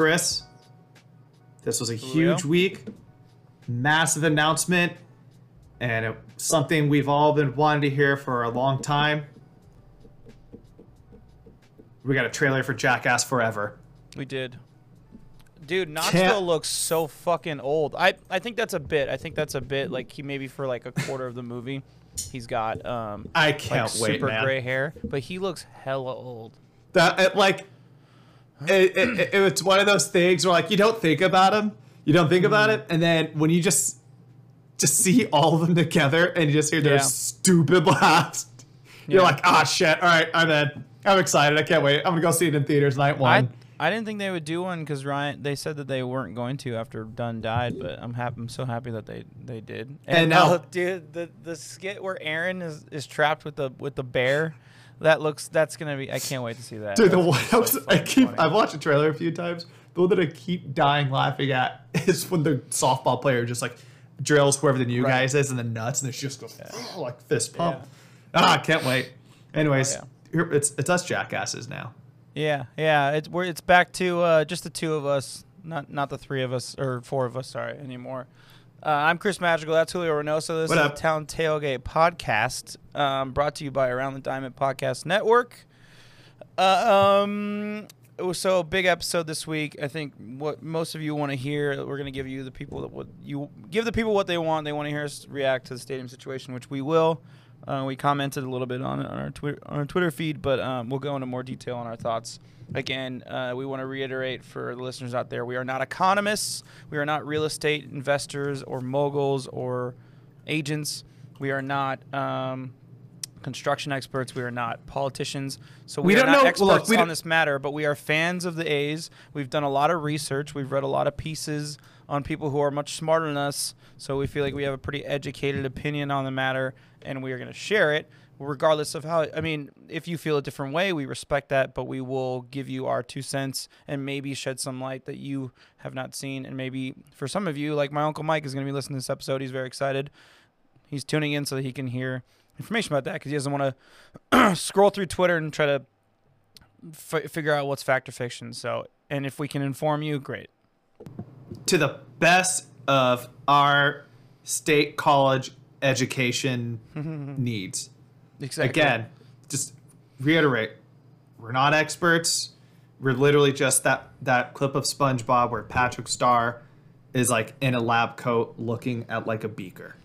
Chris, this was a huge week, massive announcement, and it, something we've all been wanting to hear for a long time. We got a trailer for Jackass Forever. We did. Dude, Knoxville looks so fucking old. I, I think that's a bit. I think that's a bit like he maybe for like a quarter of the movie, he's got um I can't like wait, super man. gray hair, but he looks hella old. That like, it, it, it- it's one of those things where like you don't think about them, you don't think about Mm-hmm. it, and then when you just just see all of them together and you just hear their Yeah. stupid laughs, you're Yeah. like, ah, shit. All right, I'm in. I'm excited. I can't wait. I'm gonna go see it in theaters night I one. I didn't think they would do one because Ryan. They said that they weren't going to after Dunn died, but I'm happy. I'm so happy that they they did. And now- oh, dude, the the skit where Aaron is, is trapped with the with the bear, that looks that's gonna be. I can't wait to see that. Dude, the That's one so I, was, I keep funny. I've watched the trailer a few times. The one that I keep dying laughing at is when the softball player just like drills whoever the new Right. guy is in the nuts and it's just goes like fist pump. Ah, can't wait. Anyways, Oh, here, it's it's us jackasses now. Yeah, yeah. It's we're it's back to uh, just the two of us, not not the three of us or four of us. Sorry, anymore. Uh, I'm Chris Magical. That's Julio Reynoso. This What is up? the Town Tailgate Podcast, um, brought to you by Around the Diamond Podcast Network. Uh, um, it was so big episode this week. I think what most of you want to hear, we're going to give you the people that what you give the people what they want. They want to hear us react to the stadium situation, which we will. Uh, we commented a little bit on it on our Twitter on our Twitter feed, but um, we'll go into more detail on our thoughts. Again, uh, we want to reiterate for the listeners out there: we are not economists, we are not real estate investors or moguls or agents. We are not um, construction experts. We are not politicians. So we, We are don't not know- experts look, on this matter, but we are fans of the A's. We've done a lot of research. We've read a lot of pieces on people who are much smarter than us. So we feel like we have a pretty educated opinion on the matter, and we are going to share it, regardless of how. I mean, if you feel a different way, we respect that, but we will give you our two cents and maybe shed some light that you have not seen, and maybe for some of you, like my uncle Mike is going to be listening to this episode. He's very excited. He's tuning in so that he can hear information about that because he doesn't want to scroll through Twitter and try to f- figure out what's fact or fiction. So, and if we can inform you, great. To the best of our state college education needs. Exactly. Again, just reiterate, we're not experts. We're literally just that that clip of SpongeBob where Patrick Star is like in a lab coat looking at like a beaker.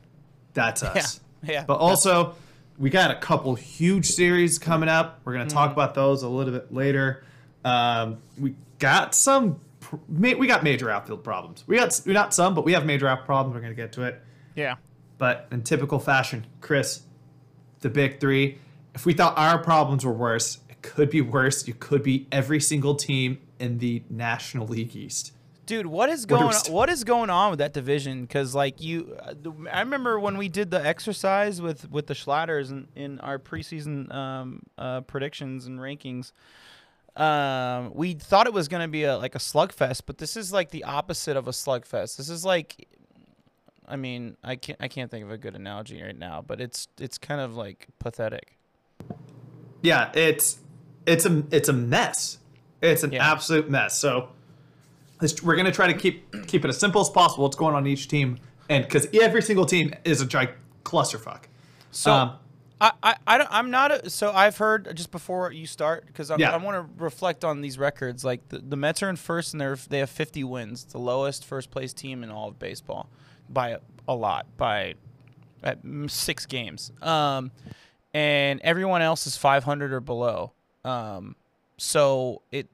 That's us. Yeah, yeah. But also, we got a couple huge series coming up. We're gonna Mm-hmm. talk about those a little bit later. Um, we got some. We got major outfield problems. We got we not some, but we have major out problems. We're gonna get to it. Yeah. But in typical fashion, Chris, the big three. If we thought our problems were worse, it could be worse. You could be every single team in the National League East. Dude, what is going on? What is going on with that division? Because like you, I remember when we did the exercise with with the Schlatters in, in our preseason um, uh, predictions and rankings. Um, we thought it was going to be a like a slugfest, but this is like the opposite of a slugfest. This is like, I mean, I can't I can't think of a good analogy right now, but it's it's kind of like pathetic. Yeah, it's it's a it's a mess. It's an Yeah. absolute mess. So let's- we're gonna try to keep keep it as simple as possible. What's going on in each team, and because every single team is a giant clusterfuck. So Um, I, I, I don't, I'm not a, so I've heard just before you start because I, Yeah. I want to reflect on these records. Like the, the Mets are in first and they're they have 50 wins, the lowest first place team in all of baseball by a, lot by six games. Um, and everyone else is 500 or below. Um, so it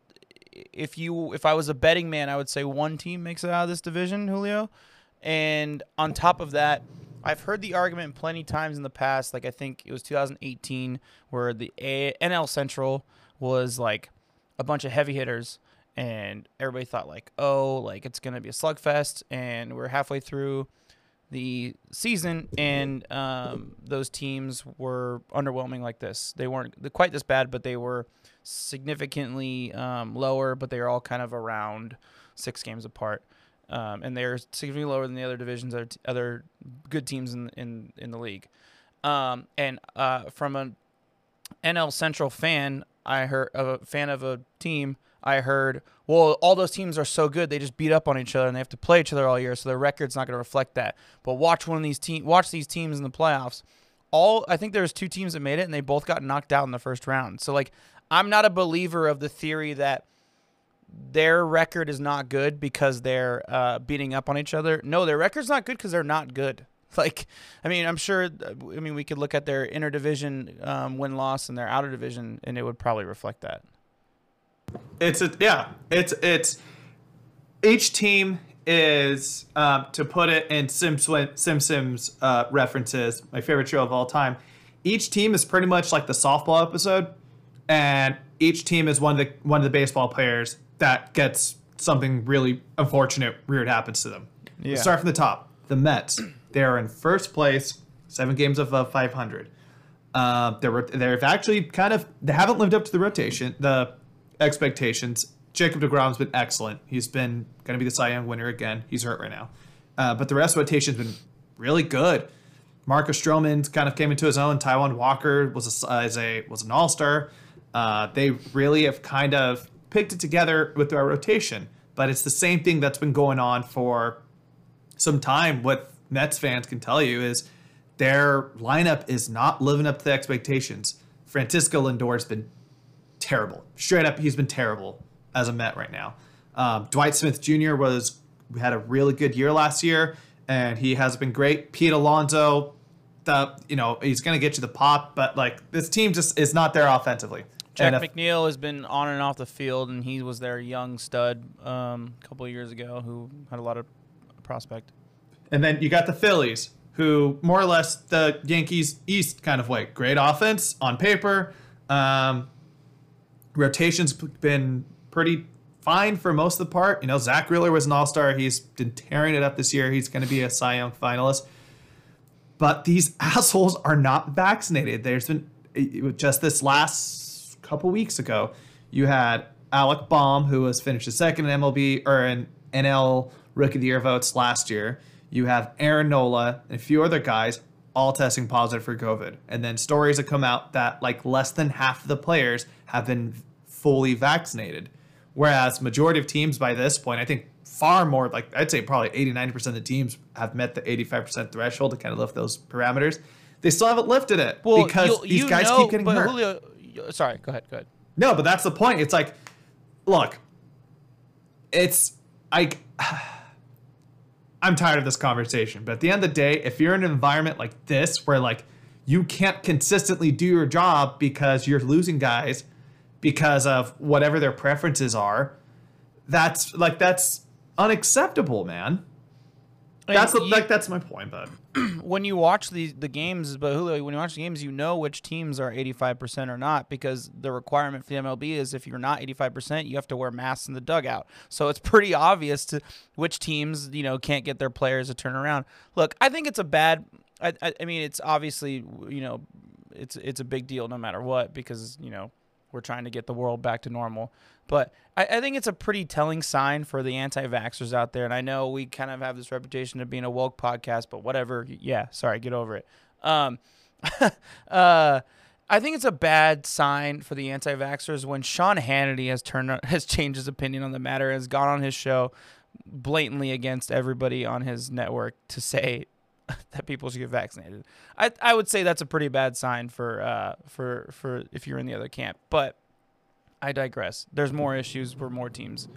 if you if I was a betting man, I would say one team makes it out of this division, Julio. And on top of that, I've heard the argument plenty times in the past. Like I think it was 2018 where the A- NL Central was like a bunch of heavy hitters, and everybody thought like, oh, like it's gonna be a slugfest, and we're halfway through the season, and um, those teams were underwhelming like this. They weren't quite this bad, but they were significantly um, lower. But they were all kind of around six games apart, um, and they're significantly lower than the other divisions, other, other good teams in in in the league. Um, and uh, from a NL Central fan, I heard a fan of a team. I heard, well, all those teams are so good, they just beat up on each other and they have to play each other all year, so their record's not going to reflect that. But watch one of these team, watch these teams in the playoffs. All I think there's two teams that made it, and they both got knocked out in the first round. So like, I'm not a believer of the theory that their record is not good because they're uh, beating up on each other. No, their record's not good because they're not good. Like, I mean, I'm sure. I mean, we could look at their interdivision um, win loss and their outer division, and it would probably reflect that. It's a yeah. It's it's each team is um, to put it in Sim Sim Sims uh, references. My favorite show of all time. Each team is pretty much like the softball episode, and each team is one of the one of the baseball players that gets something really unfortunate, weird happens to them. Yeah. Let's start from the top. The Mets. They are in first place, seven games of uh, 500. Uh, they're they've actually kind of they haven't lived up to the rotation, the expectations. Jacob Degrom's been excellent. He's been going to be the Cy Young winner again. He's hurt right now, uh, but the rest of rotation's been really good. Marcus Stroman kind of came into his own. Taijuan Walker was a, uh, a was an All Star. Uh, they really have kind of picked it together with their rotation, but it's the same thing that's been going on for some time. What Mets fans can tell you is their lineup is not living up to the expectations. Francisco Lindor's been terrible. Straight up, he's been terrible as a Met right now. Um, Dwight Smith Jr. was had a really good year last year, and he has been great. Pete Alonso, the you know he's going to get you the pop, but like this team just is not there offensively. Jack if, McNeil has been on and off the field, and he was their young stud um, a couple of years ago who had a lot of prospect. And then you got the Phillies, who more or less the Yankees East kind of way. Great offense on paper. Um, rotation's been pretty fine for most of the part. You know, Zack Wheeler was an All Star. He's been tearing it up this year. He's going to be a Cy Young finalist. But these assholes are not vaccinated. There's been just this last couple weeks ago, you had Alec Bohm, who was finished second in MLB or in NL Rookie of the Year votes last year. You have Aaron Nola and a few other guys all testing positive for COVID. And then stories have come out that like less than half of the players have been fully vaccinated. Whereas majority of teams by this point, I think far more like I'd say probably 80 90% of the teams have met the 85% threshold to kind of lift those parameters. They still haven't lifted it well, because these guys know, keep getting hurt. Julio, sorry, go ahead, go ahead. No, but that's the point. It's like look, it's like I'm tired of this conversation. But at the end of the day, if you're in an environment like this where like you can't consistently do your job because you're losing guys because of whatever their preferences are, that's like that's unacceptable, man. That's you, like that's my point, but when you watch the the games, but Julio, when you watch the games, you know which teams are 85% or not because the requirement for the MLB is if you're not 85%, you have to wear masks in the dugout. So it's pretty obvious to which teams, you know, can't get their players to turn around. Look, I think it's a bad I, I, I mean, it's obviously, you know, it's it's a big deal no matter what because, you know, we're trying to get the world back to normal. But I, I think it's a pretty telling sign for the anti vaxxers out there. And I know we kind of have this reputation of being a woke podcast, but whatever. Yeah, sorry, get over it. Um, uh, I think it's a bad sign for the anti vaxxers when Sean Hannity has turned has changed his opinion on the matter, has gone on his show blatantly against everybody on his network to say that people should get vaccinated. I I would say that's a pretty bad sign for uh for for if you're in the other camp. But I digress. There's more issues for more teams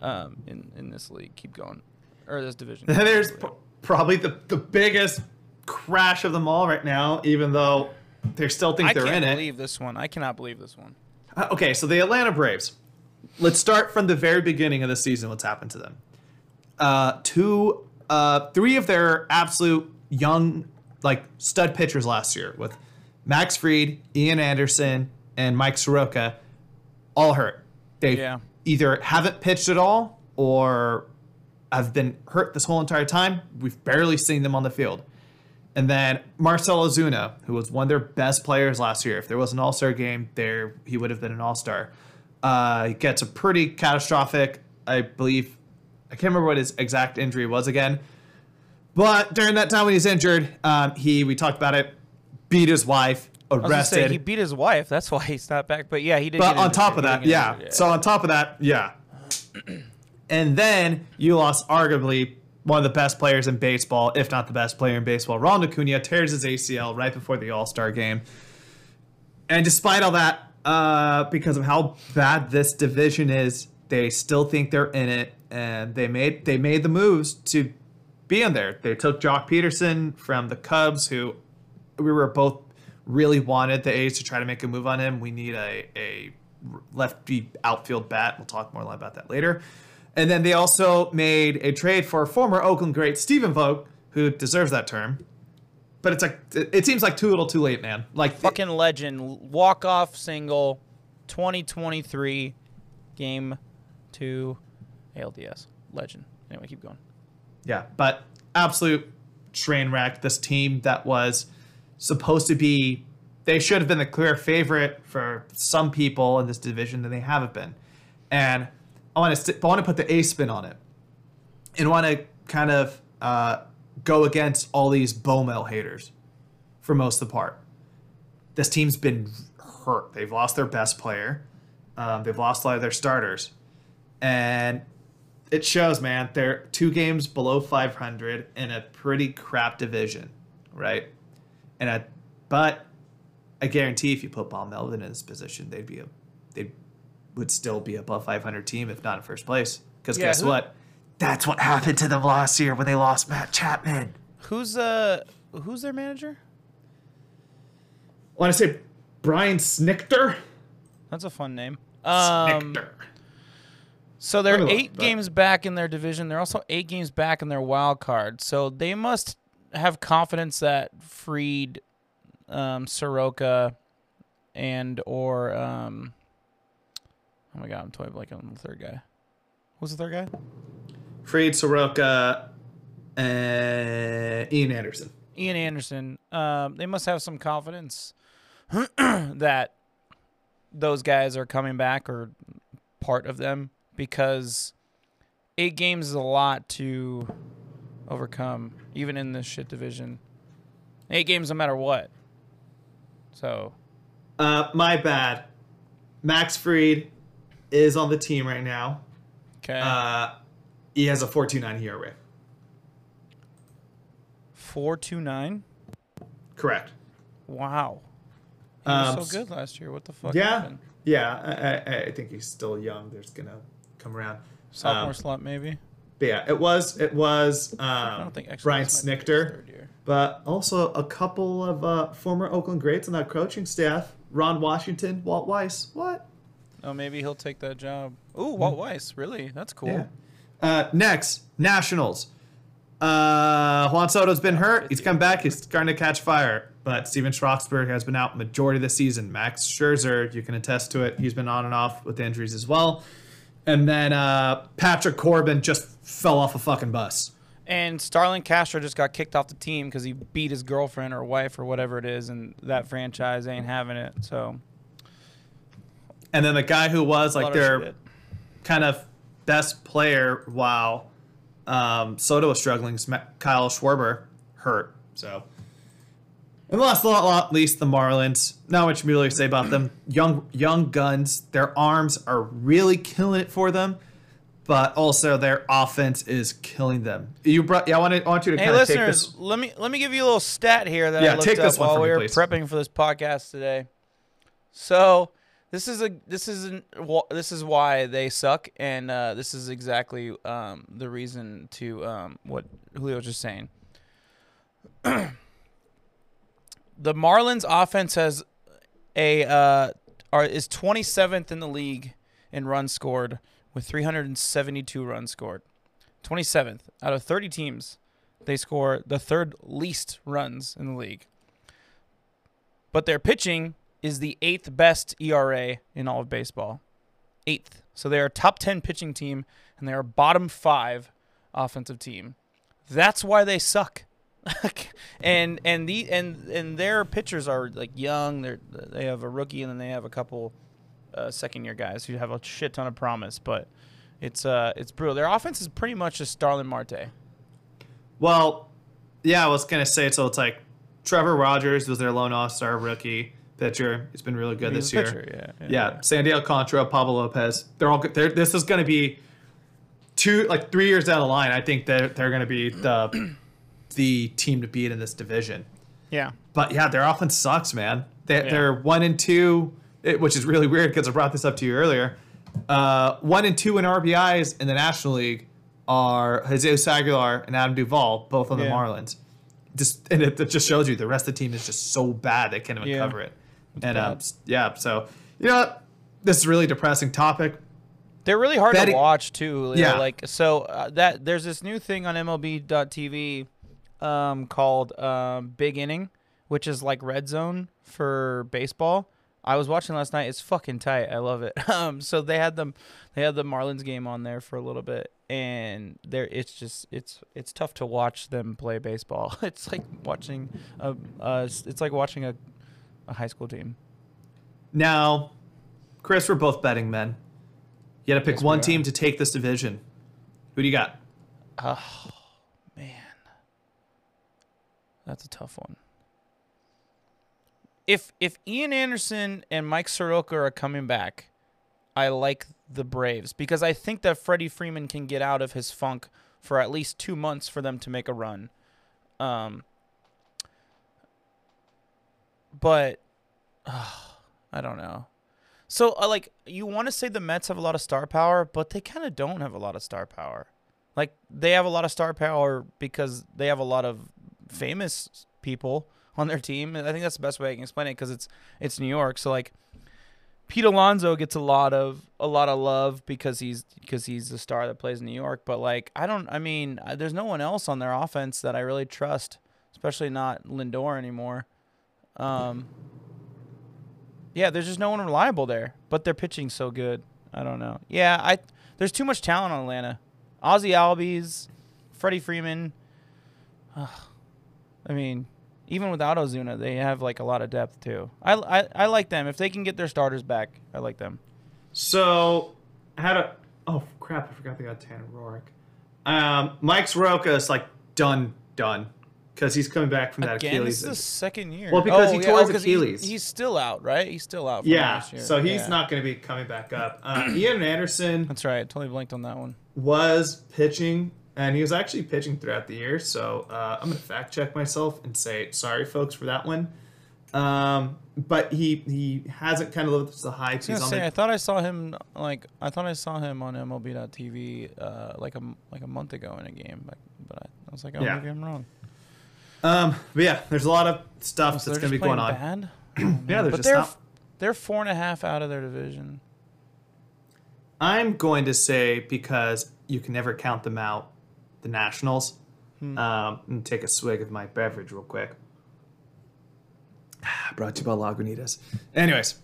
um, in in this league. Keep going, or this division. There's p- probably the the biggest crash of them all right now. Even though they still think I they're in it. I can't believe this one. I cannot believe this one. Uh, okay, so the Atlanta Braves. Let's start from the very beginning of the season. What's happened to them? Uh, two, uh, three of their absolute young, like stud pitchers last year with Max Fried, Ian Anderson, and Mike Soroka all hurt. They yeah. either haven't pitched at all or have been hurt this whole entire time. We've barely seen them on the field. And then Marcell Ozuna, who was one of their best players last year. If there was an All Star game, there he would have been an All Star. Uh, he gets a pretty catastrophic, I believe. I can't remember what his exact injury was again, but during that time when he's injured, um, he we talked about it, beat his wife I say, arrested. he beat his wife. That's why he's not back. But yeah, he did. but on top of that, yeah. injured, So on top of that, yeah. and then you lost arguably one of the best players in baseball, if not the best player in baseball. Ronald Acuna tears his ACL right before the All Star game. And despite all that, uh, because of how bad this division is, they still think they're in it, and they made they made the moves to be in there. They took Joc Pederson from the Cubs, who we were both really wanted the A's to try to make a move on him. We need a a lefty outfield bat. We'll talk more about that later. And then they also made a trade for former Oakland great Stephen Vogt, who deserves that term. But it's like it seems like too little, too late, man. Like Fucking legend. Walk off single, 2023, game two, ALDS. Legend. Anyway, keep going. Yeah, but absolute train wreck. This team that was supposed to be, they should have been the clear favorite for some people in this division, than they haven't been. And I want to, I want to put the A spin on it, and want to kind of uh, go against all these Bowmel haters for most of the part. This team's been hurt. They've lost their best player. Um, they've lost a lot of their starters, and it shows, man. They're two games below 500 in a pretty crap division, right? And I, but I guarantee if you put Bob Melvin in this position, they'd be a, they would still be above 500 team if not in first place. Because Yeah, guess who- what? That's what happened to them last year when they lost Matt Chapman. Who's uh who's their manager? I want to say Brian Snitker. That's a fun name. Um, Snitker. so they're me look, eight games back in their division. They're also eight games back in their wild card. So they must have confidence that Fried, um, Soroka, and or um, oh my god, I'm totally blanking on the third guy. Who's the third guy? Fried Soroka and Ian Anderson. Ian Anderson. Um, they must have some confidence that those guys are coming back or part of them because eight games is a lot to overcome, even in this shit division. Eight games, no matter what. So Uh, my bad. Max Fried is on the team right now. okay, Uh, he has a 4.29 ERA. four two nine. Correct. Wow, he was Um, so good last year. What the fuck Yeah, happened? yeah. I, I, I think he's still young. There's gonna come around. Sophomore Um, slump, maybe. But yeah, it was it was um, Brian this might be his Snitker, third year. but also a couple of uh, former Oakland greats on that coaching staff. Ron Washington, Walt Weiss. What? Oh, maybe he'll take that job. Ooh, Walt Weiss, really? That's cool. Yeah. Uh, next, Nationals. Uh, Juan Soto's been hurt. He's come back. He's starting to catch fire. But Stephen Strasburg has been out majority of the season. Max Scherzer, you can attest to it. He's been on and off with injuries as well. And then uh, Patrick Corbin just fell off a fucking bus. And Starlin Castro just got kicked off the team because he beat his girlfriend or wife or whatever it is, and that franchise ain't having it. So And then the guy who was like their kind of best player while um, Soto was struggling, is Kyle Schwarber hurt. So, and last but not least, the Marlins. Not much really to say about them. Young, young guns. Their arms are really killing it for them, but also their offense is killing them. You brought. Yeah, I want to. I want you to Hey, kind of take listeners, this. let me let me give you a little stat here that Yeah, I looked take up while we were please. prepping for this podcast today. So this is a this is an, this is why they suck, and uh, this is exactly um, the reason to um, what Julio was just saying. the Marlins offense has a uh, are is 27th in the league in runs scored with 372 runs scored. 27th out of 30 teams, they score the third least runs in the league. But their pitching is the eighth best ERA in all of baseball. Eighth. So they are a top 10 pitching team and they are bottom five offensive team. That's why they suck. and and the and and their pitchers are like young. They they have a rookie and then they have a couple uh, second year guys who have a shit ton of promise. But it's uh it's brutal. Their offense is pretty much just Starling Marte. Well, yeah, I was gonna say so. It's like Trevor Rogers was their lone All Star rookie. pitcher. He's been really good He's this year. pitcher, yeah, Yeah, Sandy Alcantara, Pablo Lopez. They're all good. They're, this is going to be two, like three years down the line. I think they're they're going to be the the team to beat in this division. yeah. But yeah, their offense sucks, man. They, Yeah. They're one and two, it, which is really weird because I brought this up to you earlier. Uh, one and two in RBIs in the National League are Jose Aguilar and Adam Duvall, both on the Yeah. Marlins. Just and it, it just shows you the rest of the team is just so bad they can't even Yeah. cover it. and uh, yeah, so you know this is a really depressing topic. They're really hard Betting- to watch too. Yeah. Yeah. Like so uh, that there's this new thing on MLB.TV um, called um, Big Inning, which is like red zone for baseball. I was watching last night. It's fucking tight. I love it. Um, so they had them, they had the Marlins game on there for a little bit, and there it's just it's it's tough to watch them play baseball. It's like watching a, uh, it's like watching a, a high school team. Now, Chris, we're both betting men. You got to pick Yes, one team to take this division. Who do you got? Oh that's a tough one. If if Ian Anderson and Mike Soroka are coming back, I like the Braves because I think that Freddie Freeman can get out of his funk for at least two months for them to make a run. Um, but I don't know. So, uh, like, you want to say the Mets have a lot of star power, but they kind of don't have a lot of star power. Like, they have a lot of star power because they have a lot of famous people on their team. I think that's the best way I can explain it because it's it's New York. So, like, Pete Alonso gets a lot of a lot of love because he's because he's the star that plays in New York. But like, I don't. I mean, there's no one else on their offense that I really trust, especially not Lindor anymore. Um, yeah, there's just no one reliable there. But their pitching's so good. I don't know. Yeah, I there's too much talent on Atlanta. Ozzie Albies, Freddie Freeman. Ugh. I mean, even without Ozuna, they have like a lot of depth too. I, I I like them if they can get their starters back. I like them. So, I had a. Oh crap! I forgot they got Tanner Roark. Um, Mike Soroka is like done, done, because he's coming back from that Again, Achilles. this is the second year. Well, because Oh, he yeah, tore oh, his he- Achilles. he's still out, right? He's still out. Yeah, so he's Yeah. not going to be coming back up. Uh, Ian Anderson That's right. I totally blanked on that one. was pitching, and he was actually pitching throughout the year. So uh, I'm going to fact check myself and say sorry, folks, for that one. Um, but he he hasn't kind of lived up to the hype. I was He's gonna on say, the I thought I saw him like I thought I saw him on MLB.TV uh, like a like a month ago in a game, but, but I, I was like, oh, Yeah. maybe I'm wrong. Um, but yeah, there's a lot of stuff So that's going to be going on. Bad? Yeah, they're but just they're not. they're four and a half out of their division. I'm going to say because you can never count them out, the Nationals. Hmm. Um, and take a swig of my beverage real quick. Brought to you by Lagunitas. Anyways,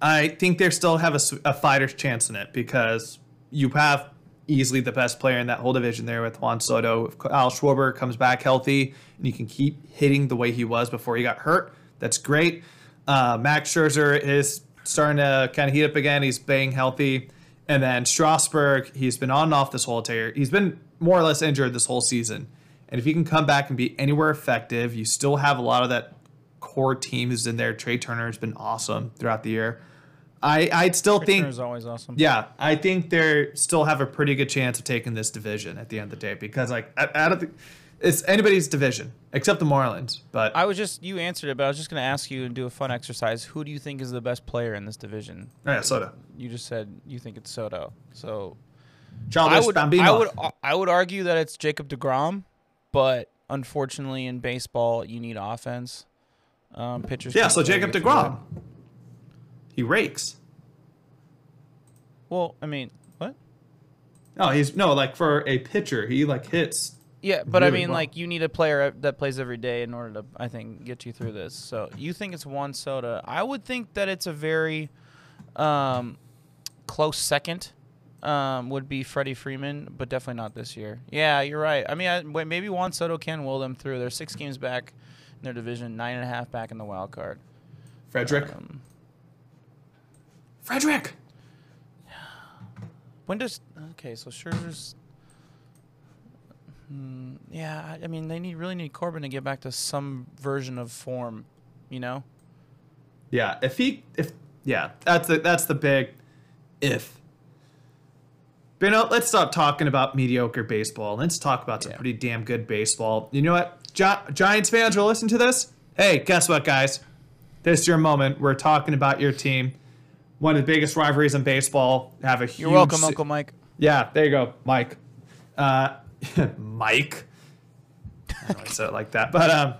I think they still have a fighter's chance in it because you have easily the best player in that whole division there with Juan Soto. If Al Schwarber comes back healthy and you can keep hitting the way he was before he got hurt, that's great. Uh, Max Scherzer is starting to kind of heat up again. He's being healthy. And then Strasburg, he's been on and off this whole entire. He's been more or less injured this whole season. And if he can come back and be anywhere effective, you still have a lot of that core team who's in there. Trea Turner has been awesome throughout the year. I I'd still think is always awesome. yeah, I think they still have a pretty good chance of taking this division at the end of the day because like out of the, it's anybody's division except the Marlins. But I was just you answered it, but I was just gonna ask you and do a fun exercise. Who do you think is the best player in this division? oh, yeah, Soto. You just said you think it's Soto. So I would, Bambino. I would, I would argue that it's Jacob Degrom, but unfortunately in baseball you need offense. Um, pitchers. yeah, so Jacob Degrom, he rakes. Well, I mean, what? Oh, he's no like for a pitcher, he like hits. Yeah, but I mean, well. like you need a player that plays every day in order to, I think, get you through this. So you think it's Juan Soto? I would think that it's a very um, close second. Um, would be Freddie Freeman, but definitely not this year. Yeah, you're right. I mean, I, maybe Juan Soto can will them through. They're six games back in their division, nine and a half back in the wild card. Frederick, Um, Frederick. when does okay? So Scherzer's. Hmm, yeah, I- I mean they need really need Corbin to get back to some version of form, you know. Yeah, if he if yeah, that's the that's the big if. Know, let's stop talking about mediocre baseball. Let's talk about some Yeah. pretty damn good baseball. You know what? Gi- Giants fans are listening to this. Hey, guess what, guys? This is your moment. We're talking about your team. One of the biggest rivalries in baseball. Have a huge. You're welcome, Uncle Mike. Yeah, there you go, Mike. Uh, Mike. I don't know why I said it like that, but um.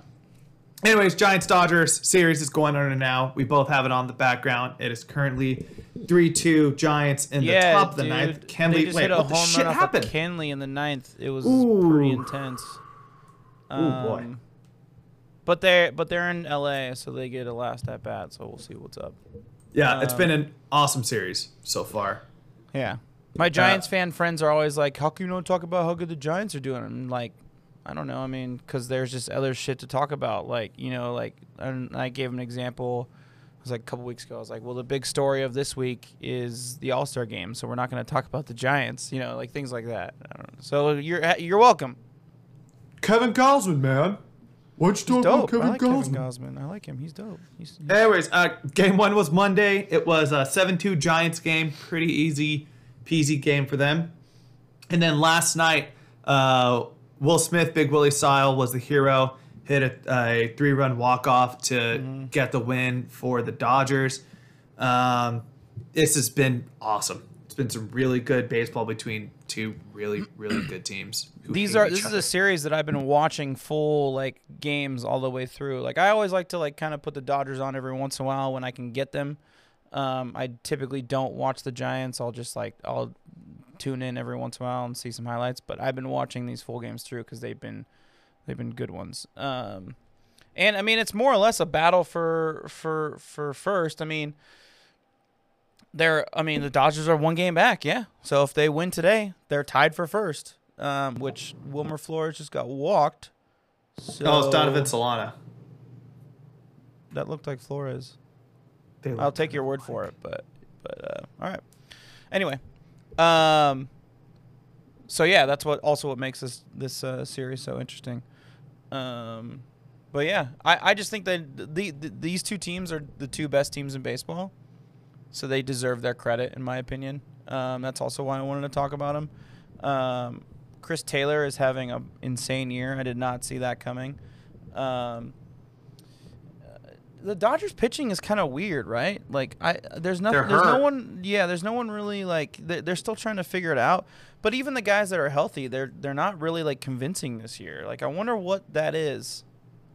Anyways, Giants Dodgers series is going on now. We both have it on the background. It is currently three two Giants in the top of the dude. ninth. Kenley, just wait, hit a what the home shit run off happened? of Kenley in the ninth. It was Ooh. pretty intense. Ooh, boy. Um, But they're but they're in LA, so they get a last at bat. So we'll see what's up. yeah, it's been an awesome series so far. Yeah. My Giants fan friends are always like, "How can you not talk about how good the Giants are doing?" I'm like, I don't know. I mean, because there's just other shit to talk about. Like, you know, like, and I gave an example. It was like a couple weeks ago. I was like, well, the big story of this week is the All Star game, so we're not going to talk about the Giants. You know, like things like that. I don't know. So you're you're welcome. Kevin Gausman, man. What'd you He's dope. I like Kevin Gausman. I like him. He's dope. He's, he's Anyways, uh, game one was Monday. It was a 7 2 Giants game. Pretty easy peasy game for them. And then last night, uh, Will Smith, Big Willie Style, was the hero. Hit a, a three run walk off to get the win for the Dodgers. Um, this has been awesome. It's been some really good baseball between two really, really good teams. these are this is a series that I've been watching full like games all the way through. Like I always like to like kind of put the Dodgers on every once in a while when I can get them. Um, I typically don't watch the Giants. I'll just like I'll tune in every once in a while and see some highlights. But I've been watching these full games through because they've been they've been good ones. Um, and I mean it's more or less a battle for for for first. I mean they're I mean the Dodgers are one game back, yeah. So if they win today, they're tied for first. Um, which Wilmer Flores just got walked. So Oh, it's Donovan Solano. That looked like Flores. I'll take your word for it, but but uh, all right. Anyway, um, so yeah, that's what also what makes this this uh, series so interesting. Um, but yeah, I, I just think that the, the these two teams are the two best teams in baseball, so they deserve their credit in my opinion. Um, that's also why I wanted to talk about them. Um, Chris Taylor is having an insane year. I did not see that coming. Um, the Dodgers pitching is kind of weird, right? Like I there's nothing there's no one yeah, there's no one really like they're, they're still trying to figure it out. But even the guys that are healthy, they're they're not really like convincing this year. Like I wonder what that is.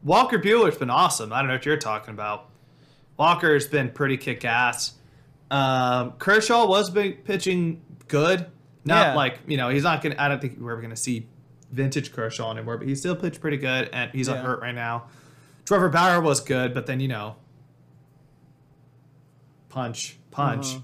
Walker Buehler's been awesome. I don't know what you're talking about. Walker's been pretty kick ass. Um, Kershaw was been pitching good. Not Yeah. like you know he's not gonna. I don't think we're ever gonna see vintage Kershaw anymore, but he still pitched pretty good, and he's Yeah. hurt right now. Trevor Bauer was good, but then you know, punch, punch.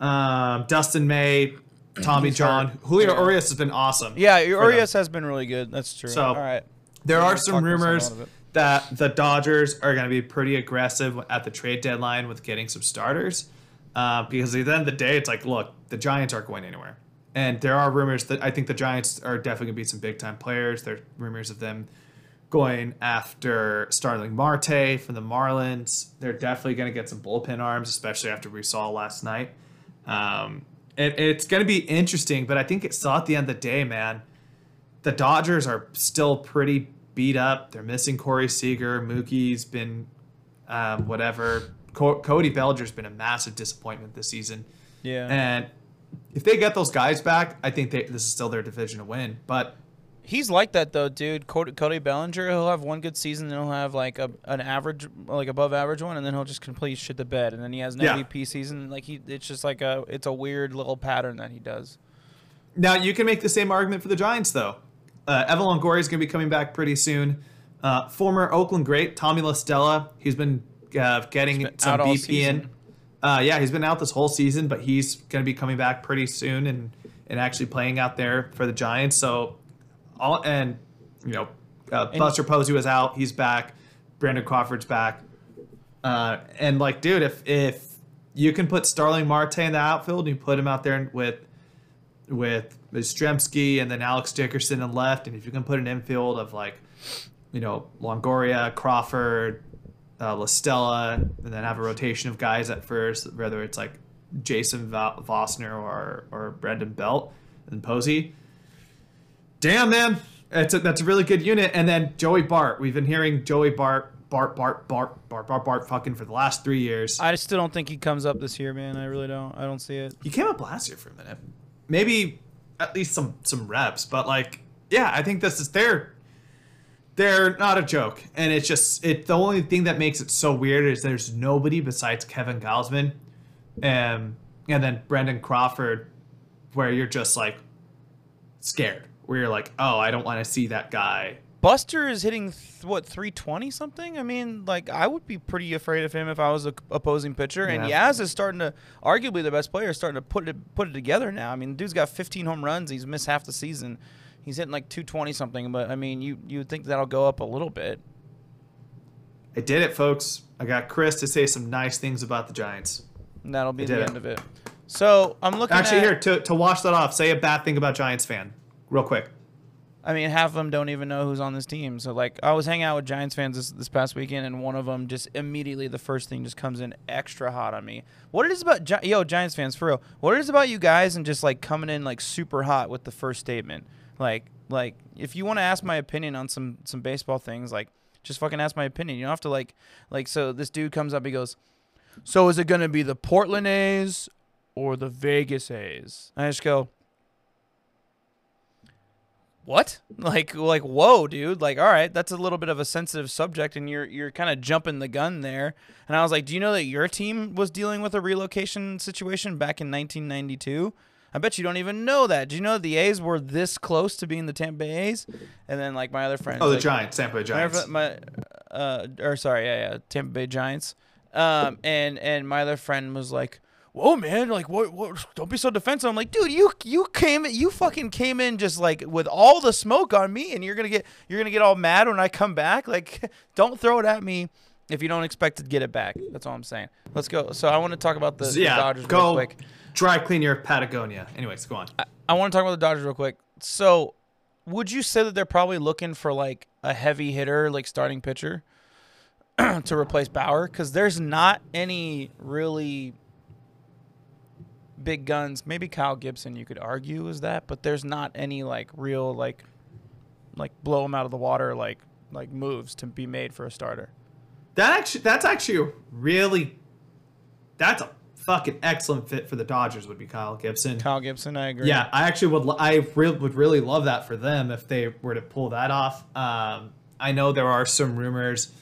Uh-huh. Um, Dustin May, Tommy He's John, hurt. Julio Yeah. Urias has been awesome. Yeah. Urias has been really good. That's true. So, All right. There Yeah, are some rumors out of it. that the Dodgers are going to be pretty aggressive at the trade deadline with getting some starters. Uh, because at the end of the day, it's like, look, the Giants aren't going anywhere. And there are rumors that I think the Giants are definitely going to be some big time players. There are rumors of them going after Starling Marte from the Marlins. They're definitely going to get some bullpen arms, especially after we saw last night. Um, it, it's going to be interesting, but I think it's saw at the end of the day, man the Dodgers are still pretty beat up. They're missing Corey Seager. Mookie's been um, whatever. Co- Cody Bellinger's been a massive disappointment this season. Yeah. And if they get those guys back, I think they, this is still their division to win. But He's like that though, dude. Cody, Cody Bellinger, he'll have one good season, then he'll have like a an average, like above average one, and then he'll just completely shit the bed, and then he has an Yeah. MVP season. Like he, it's just like a, it's a weird little pattern that he does. now you can make the same argument for the Giants, though. Uh, Evan Longoria is going to be coming back pretty soon. Uh, former Oakland great Tommy La Stella, he's been uh, getting been some in. Uh, yeah, he's been out this whole season, but he's going to be coming back pretty soon and and actually playing out there for the Giants. So, all and you know, uh, Buster Posey was out, he's back. Brandon Crawford's back. Uh, and like, dude, if if you can put Starling Marte in the outfield and you put him out there with with Stremski and then Alex Dickerson in left, and if you can put an infield of like, you know, Longoria, Crawford, uh, La Stella, and then have a rotation of guys at first, whether it's like Jason Va- Vosler or or Brendan Belt and Posey. Damn, man, it's a, that's a really good unit. And then Joey Bart. We've been hearing Joey Bart, Bart, Bart, Bart, Bart, Bart, Bart, fucking for the last three years. I still don't think he comes up this year, man. I really don't. I don't see it. He came up last year for a minute. Maybe at least some some reps, but like, yeah, I think this is their they're not a joke, and it's just it. The only thing that makes it so weird is there's nobody besides Kevin Gausman, and um, and then Brendan Crawford, where you're just like scared, where you're like, oh, I don't want to see that guy. Buster is hitting th- what 320 something. I mean, like I would be pretty afraid of him if I was a opposing pitcher. And Yaz is starting to, arguably the best player, is starting to put it put it together now. I mean, the dude's got 15 home runs. He's missed half the season. He's hitting like 220 something. But I mean, you you would think that'll go up a little bit. I did it, folks. I got Chris to say some nice things about the Giants. And that'll be I the did it. end of it. So I'm looking. Actually, at, here to to wash that off, say a bad thing about Giants fan, real quick. I mean, half of them don't even know who's on this team. So, like, I was hanging out with Giants fans this, this past weekend, and one of them just immediately, the first thing just comes in extra hot on me. What it is about, Gi- yo, Giants fans, for real, what it is about you guys and just, like, coming in, like, super hot with the first statement? Like, like if you want to ask my opinion on some, some baseball things, like, just fucking ask my opinion. You don't have to, like, like, so this dude comes up, he goes, So is it to be the Portland A's or the Vegas A's? I just go, what? Like like whoa, dude. Like all right, that's a little bit of a sensitive subject and you're you're kind of jumping the gun there. And I was like, "Do you know that your team was dealing with a relocation situation back in 1992?" I bet you don't even know that. Do you know the A's were this close to being the Tampa Bay A's? And then like my other friend, Oh, the like, Giants, Tampa Bay Giants. my, uh, or sorry, yeah, yeah, Tampa Bay Giants. Um, and and my other friend was like, "Whoa, man! Like, what? What? Don't be so defensive." I'm like, "Dude, you you came, you fucking came in just like with all the smoke on me, and you're gonna get you're gonna get all mad when I come back. Like, don't throw it at me." If you don't expect to get it back, that's all I'm saying. Let's go. So I want to talk about the, the yeah, Dodgers go real quick. dry clean your Patagonia. Anyways, go on. I, I want to talk about the Dodgers real quick. So, would you say that they're probably looking for like a heavy hitter, like starting pitcher, to replace Bauer? Because there's not any really big guns. Maybe Kyle Gibson, you could argue, is that, but there's not any like real like like blow him out of the water like like moves to be made for a starter. That actually, that's actually a really, that's a fucking excellent fit for the Dodgers. Would be Kyle Gibson. Kyle Gibson, I agree. Yeah, I actually would. I re- would really love that for them if they were to pull that off. Um, I know there are some rumors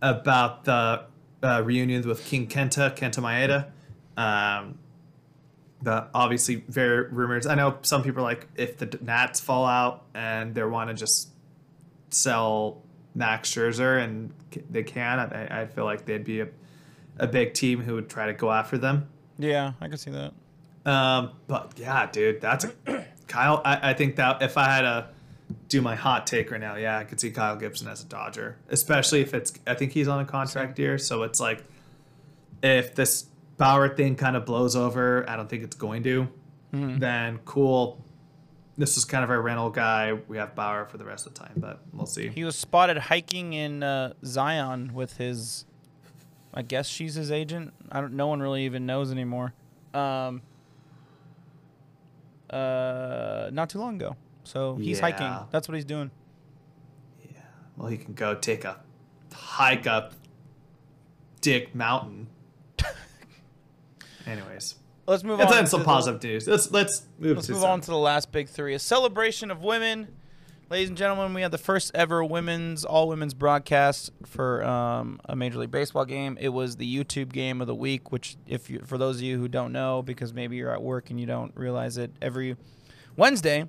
about the uh, reunions with King Kenta, Kenta Maeda. Um, the obviously very rumors. I know some people are like if the Nats fall out and they want to just sell Max Scherzer and they can, I, I feel like they'd be a, a big team who would try to go after them. yeah, I could see that. Um, but yeah, dude, that's a, Kyle. I, I think that if I had to do my hot take right now, yeah, I could see Kyle Gibson as a Dodger, especially if it's. I think he's on a contract year, so it's like if this Bauer thing kind of blows over, I don't think it's going to. Then cool. This is kind of our rental guy. We have Bauer for the rest of the time, but we'll see. He was spotted hiking in uh, Zion with his, I guess she's his agent. I don't. No one really even knows anymore. Um. Uh, not too long ago. So he's hiking. That's what he's doing. Yeah. Well, he can go take a hike up Dick Mountain. Anyways. Let's move Let's on. end some to the- positive news. Let's let's move Let's to move some- on to the last big three: a celebration of women. Ladies and gentlemen, we had the first ever women's all women's broadcast for um, a Major League Baseball game. It was the YouTube game of the week, which, if you, for those of you who don't know, because maybe you're at work and you don't realize it, every Wednesday,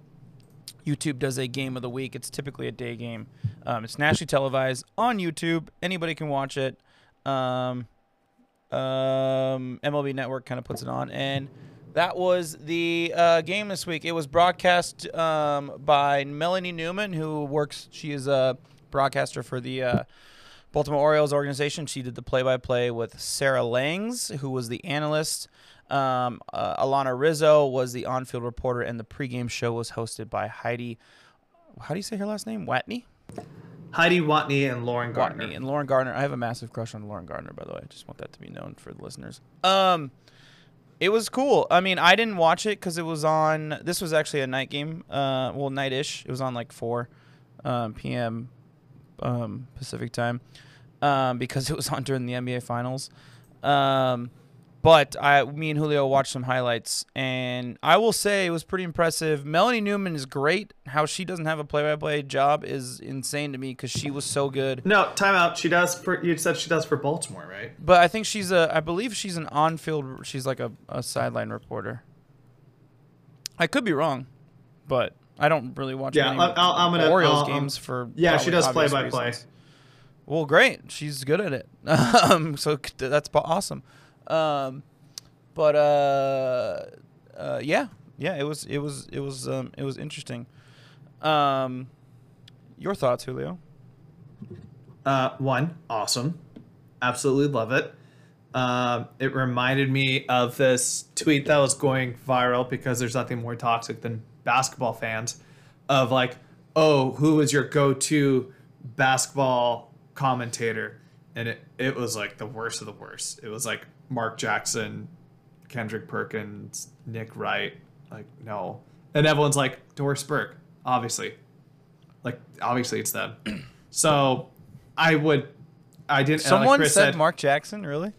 YouTube does a game of the week. It's typically a day game. Um, it's nationally televised on YouTube. Anybody can watch it. Um, um, MLB Network kind of puts it on, and that was the uh, game this week. It was broadcast um, by Melanie Newman, who works. She is a broadcaster for the uh, Baltimore Orioles organization. She did the play-by-play with Sarah Langs, who was the analyst. Um, uh, Alanna Rizzo was the on-field reporter, and the pregame show was hosted by Heidi. How do you say her last name? Watney. Heidi Watney and Lauren Gardner. Watney and Lauren Gardner. I have a massive crush on Lauren Gardner, by the way. I just want that to be known for the listeners. Um, it was cool. I mean, I didn't watch it because it was on. This was actually a night game. Uh, well, night-ish. It was on like four um, p.m. Um, Pacific time um, because it was on during the NBA Finals. Um, but I, me and Julio watched some highlights, and I will say it was pretty impressive. Melanie Newman is great. How she doesn't have a play-by-play job is insane to me because she was so good. No, timeout. She does for you said she does for Baltimore, right? But I think she's a. I believe she's an on-field. She's like a, a sideline reporter. I could be wrong, but I don't really watch Yeah, I'll- I'll- I'm gonna- Orioles I'll- games for. Yeah, she does play-by-play. reasons. Well, great. She's good at it. um, so that's awesome. Um, but uh, uh, yeah, yeah, it was it was it was um, it was interesting. Um, your thoughts, Julio? Uh, one, awesome. Absolutely love it. Um, it reminded me of this tweet that was going viral because there's nothing more toxic than basketball fans of like, oh, who is your go-to basketball commentator? And it, it was like the worst of the worst. It was like Mark Jackson, Kendrick Perkins, Nick Wright. Like, no. And everyone's like, Doris Burke, obviously. Like, obviously it's them. So I would I didn't and like Someone said Mark Jackson, really?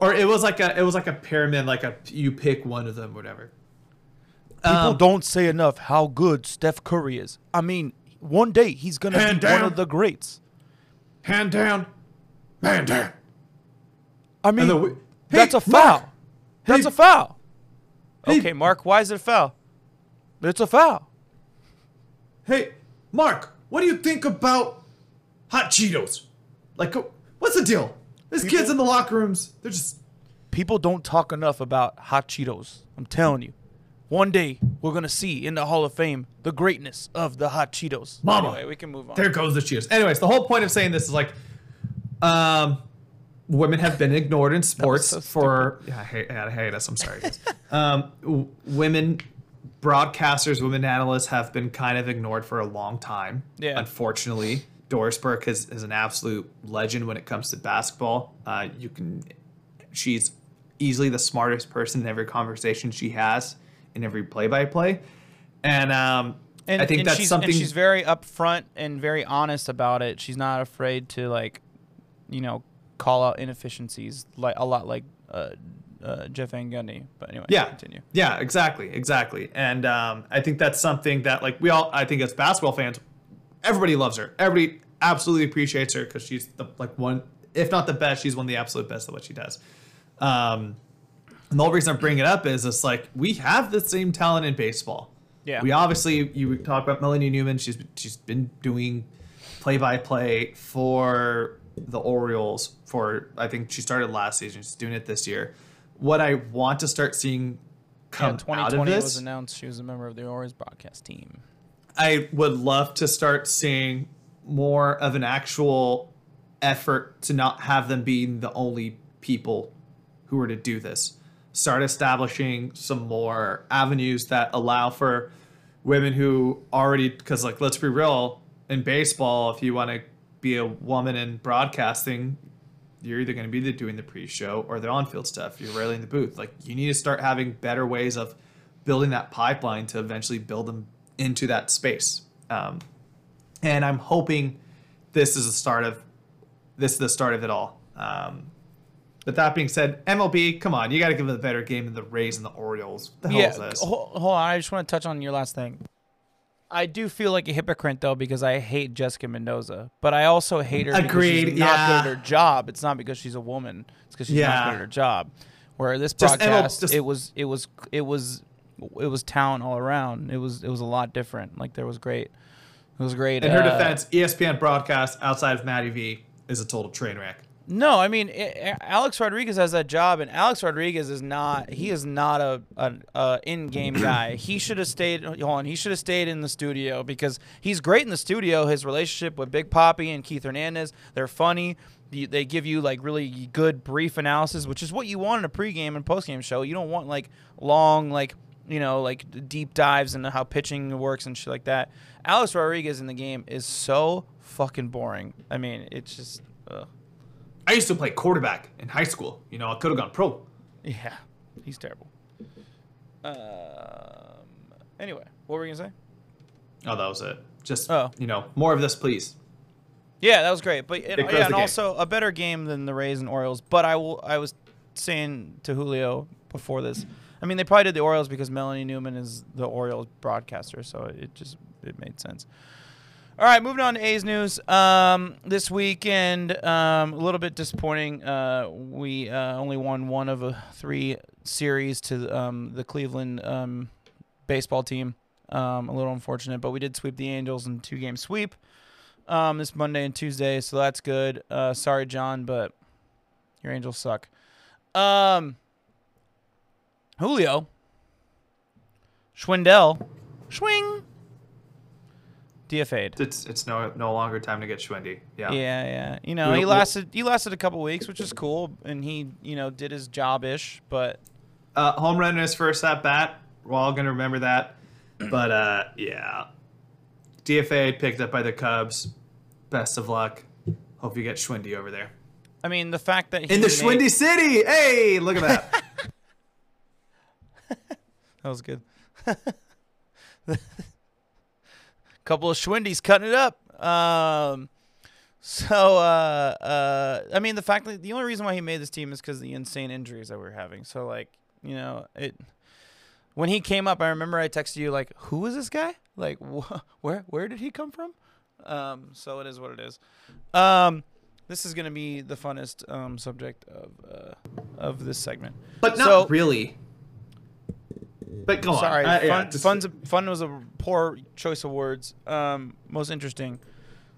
or it was like a it was like a pyramid, like a you pick one of them, whatever. People Um, don't say enough how good Steph Curry is. I mean, one day he's gonna Hand be one down. of the greats. hand down, man down. I mean, we- that's a foul. Mark! That's Hey! a foul. Hey! Okay, Mark, why is it a foul? It's a foul. Hey, Mark, what do you think about hot Cheetos? Like, uh, what's the deal? There's People- kids in the locker rooms. They're just People don't talk enough about hot Cheetos. I'm telling you. One day we're gonna see in the Hall of Fame the greatness of the hot Cheetos. Mama. Anyway, we can move on. there goes the Cheetos. Anyways, the whole point of saying this is like, um, women have been ignored in sports so for. Yeah, I hate, I hate us. I'm sorry. um, w- women broadcasters, women analysts have been kind of ignored for a long time. Yeah. Unfortunately, Doris Burke is, is an absolute legend when it comes to basketball. Uh, you can, she's easily the smartest person in every conversation she has in every play-by-play, and um, and, I think and that's she's, something. And she's very upfront and very honest about it. She's not afraid to like, you know, call out inefficiencies like a lot like uh, uh, Jeff Van Gundy. But anyway, yeah continue. yeah exactly exactly and um, i think that's something that like we all i think as basketball fans everybody loves her everybody absolutely appreciates her because she's the like one if not the best she's one of the absolute best at what she does um, and the whole reason i'm bringing it up is it's like we have the same talent in baseball Yeah. we obviously you talk about melanie newman she's she's been doing play-by-play for the orioles for i think she started last season she's doing it this year what i want to start seeing Yeah, come out of 2020 this was announced she was a member of the Orioles broadcast team. I would love to start seeing more of an actual effort to not have them being the only people who are to do this. Start establishing some more avenues that allow for women who already, because, like, let's be real, in baseball, if you want to be a woman in broadcasting, you're either going to be the, doing the pre-show or the on-field stuff. You're rarely in the booth. Like, you need to start having better ways of building that pipeline to eventually build them into that space. Um, and I'm hoping this is the start of this is the start of it all. Um, but that being said, MLB, come on, you got to give it a better game than the Rays and the Orioles. What the hell Yeah, is this? hold, hold on. I just want to touch on your last thing. I do feel like a hypocrite though because I hate Jessica Mendoza, but I also hate her because Agreed, she's not yeah. good at her job. It's not because she's a woman; it's because she's not Yeah. good at her job. Where this Just- broadcast, just- it was, it was, it was, it was talent all around. It was, it was a lot different. Like there was great, it was great. In her uh, defense, E ESPN broadcast outside of Matty V is a total train wreck. No, I mean i Alex Rodriguez has that job, and Alex Rodriguez is not. He is not a an a in-game guy. He should have stayed. Hold on, he should have stayed in the studio because he's great in the studio. His relationship with Big Papi and Keith Hernandez, they're funny. They give you like really good brief analysis, which is what you want in a pregame and postgame show. You don't want like long like you know, like deep dives into how pitching works and shit like that. Alex Rodriguez in the game is so fucking boring. I mean, it's just, ugh. I used to play quarterback in high school. You know, I could have gone pro. yeah, he's terrible. Um. Anyway, what were we gonna say? Oh, that was it. Just Oh. you know, more of this, please. Yeah, that was great. But and, yeah, and also a better game than the Rays and Orioles. But I will. I was saying to Julio before this. I mean, they probably did the Orioles because Melanie Newman is the Orioles broadcaster, so it just it made sense. All right, moving on to A's news. Um, this weekend, um, a little bit disappointing. Uh, we uh, only won one of a three series to um, the Cleveland um, baseball team. Um, a little unfortunate, but we did sweep the Angels in two game sweep um, this Monday and Tuesday, so that's good. Uh, sorry, John, but your Angels suck. Julio, Schwindel, Schwing, DFA'd. It's it's no no longer time to get Schwendy. Yeah. Yeah, yeah. You know, We'll- he lasted he lasted a couple weeks, which is cool, and he you know did his job ish, but Uh, home run in his first at bat. We're all gonna remember that. But uh, yeah, DFA picked up by the Cubs. Best of luck. Hope you get Schwendy over there I mean the fact that he in the made- Schwendy City. Hey, look at that. That was good. Couple of Schwindys cutting it up. Um, so, uh, uh, I mean, the fact that the only reason why he made this team is because the insane injuries that we're having. So, like, you know, it. When he came up, I remember I texted you like, "Who is this guy? Like, wh- where where did he come from?" Um, so it is what it is. Um, this is gonna be the funnest um, subject of uh, of this segment. but not So- really. But go Sorry, on. Uh, fun, just- fun's a, fun was a poor choice of words. Um, most interesting.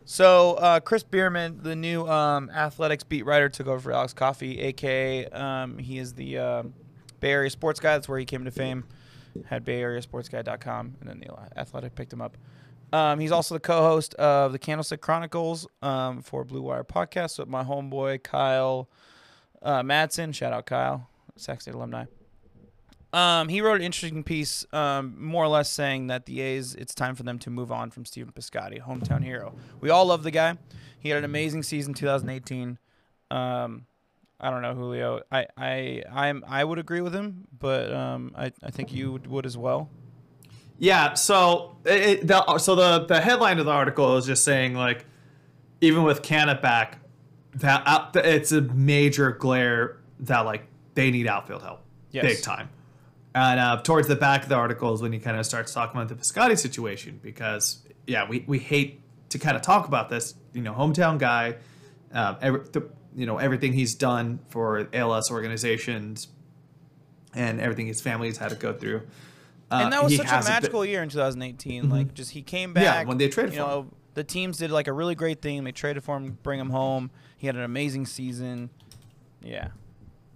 So uh, Chris Berman, the new um, athletics beat writer, took over for Alex Coffey, aka um, he is the um Bay Area sports guy. That's where he came to fame. Had BayAreaSportsGuy.com, and then the Athletic picked him up. Um, he's also the co-host of the Candlestick Chronicles um, for Blue Wire podcast with my homeboy Kyle uh, Madsen. Shout out Kyle, Sac State alumni. Um, he wrote an interesting piece, um, more or less saying that the A's, it's time for them to move on from Stephen Piscotty, hometown hero. We all love the guy. He had an amazing season 2018. Um, I don't know, Julio. I, I, I'm, I would agree with him, but um, I, I think you would, would as well. Yeah, so it, the, so the the headline of the article is just saying like, even with Canha back, that out, it's a major glare that like they need outfield help, Yes. big time. And uh, towards the back of the article is when he kind of starts talking about the Piscotty situation because yeah, we, we hate to kind of talk about this, you know, hometown guy, um, every, the, you know everything he's done for ALS organizations, and everything his family's had to go through. Uh, and that was such a magical year in 2018. Like, just he came back. Yeah, when they traded you for him. know, the teams did like a really great thing. They traded for him, bring him home. He had an amazing season. Yeah.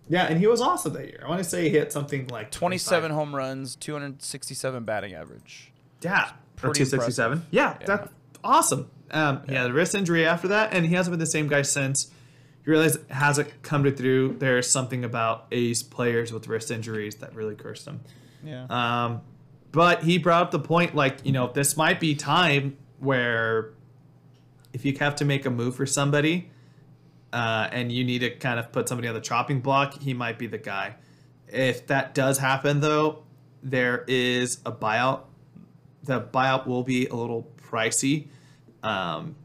Yeah, and he was awesome that year. I want to say he hit something like 27 25. home runs, 267 batting average. Yeah, or 267. Yeah, Yeah. that's awesome. Um, He had a wrist injury after that, and he hasn't been the same guy since. You realize it hasn't come to through. There's something about ace players with wrist injuries that really cursed them. Yeah. Um, but he brought up the point, like you know, this might be time where if you have to make a move for somebody, uh, and you need to kind of put somebody on the chopping block, he might be the guy. If that does happen, though, there is a buyout. The buyout will be a little pricey. Um,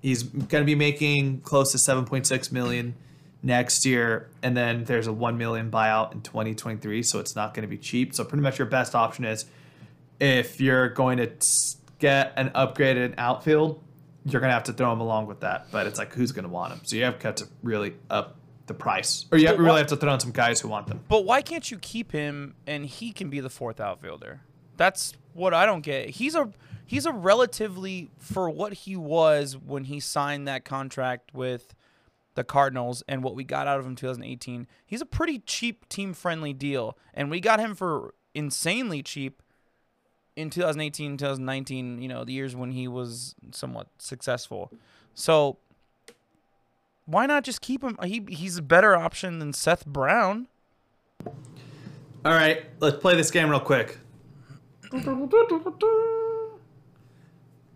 he's going to be making close to 7.6 million next year, and then there's a 1 million buyout in 2023, so it's not going to be cheap. So pretty much your best option is if you're going to get an upgraded outfield, you're going to have to throw him along with that. But it's like who's going to want him? So you have to really up the price, or you have, really have to throw in some guys who want them. But why can't you keep him and he can be the fourth outfielder? That's what I don't get. He's a he's a relatively for what he was when he signed that contract with the Cardinals and what we got out of him in 2018. He's a pretty cheap team friendly deal and we got him for insanely cheap in 2018, 2019, you know, the years when he was somewhat successful. So why not just keep him? He he's a better option than Seth Brown. All right, let's play this game real quick.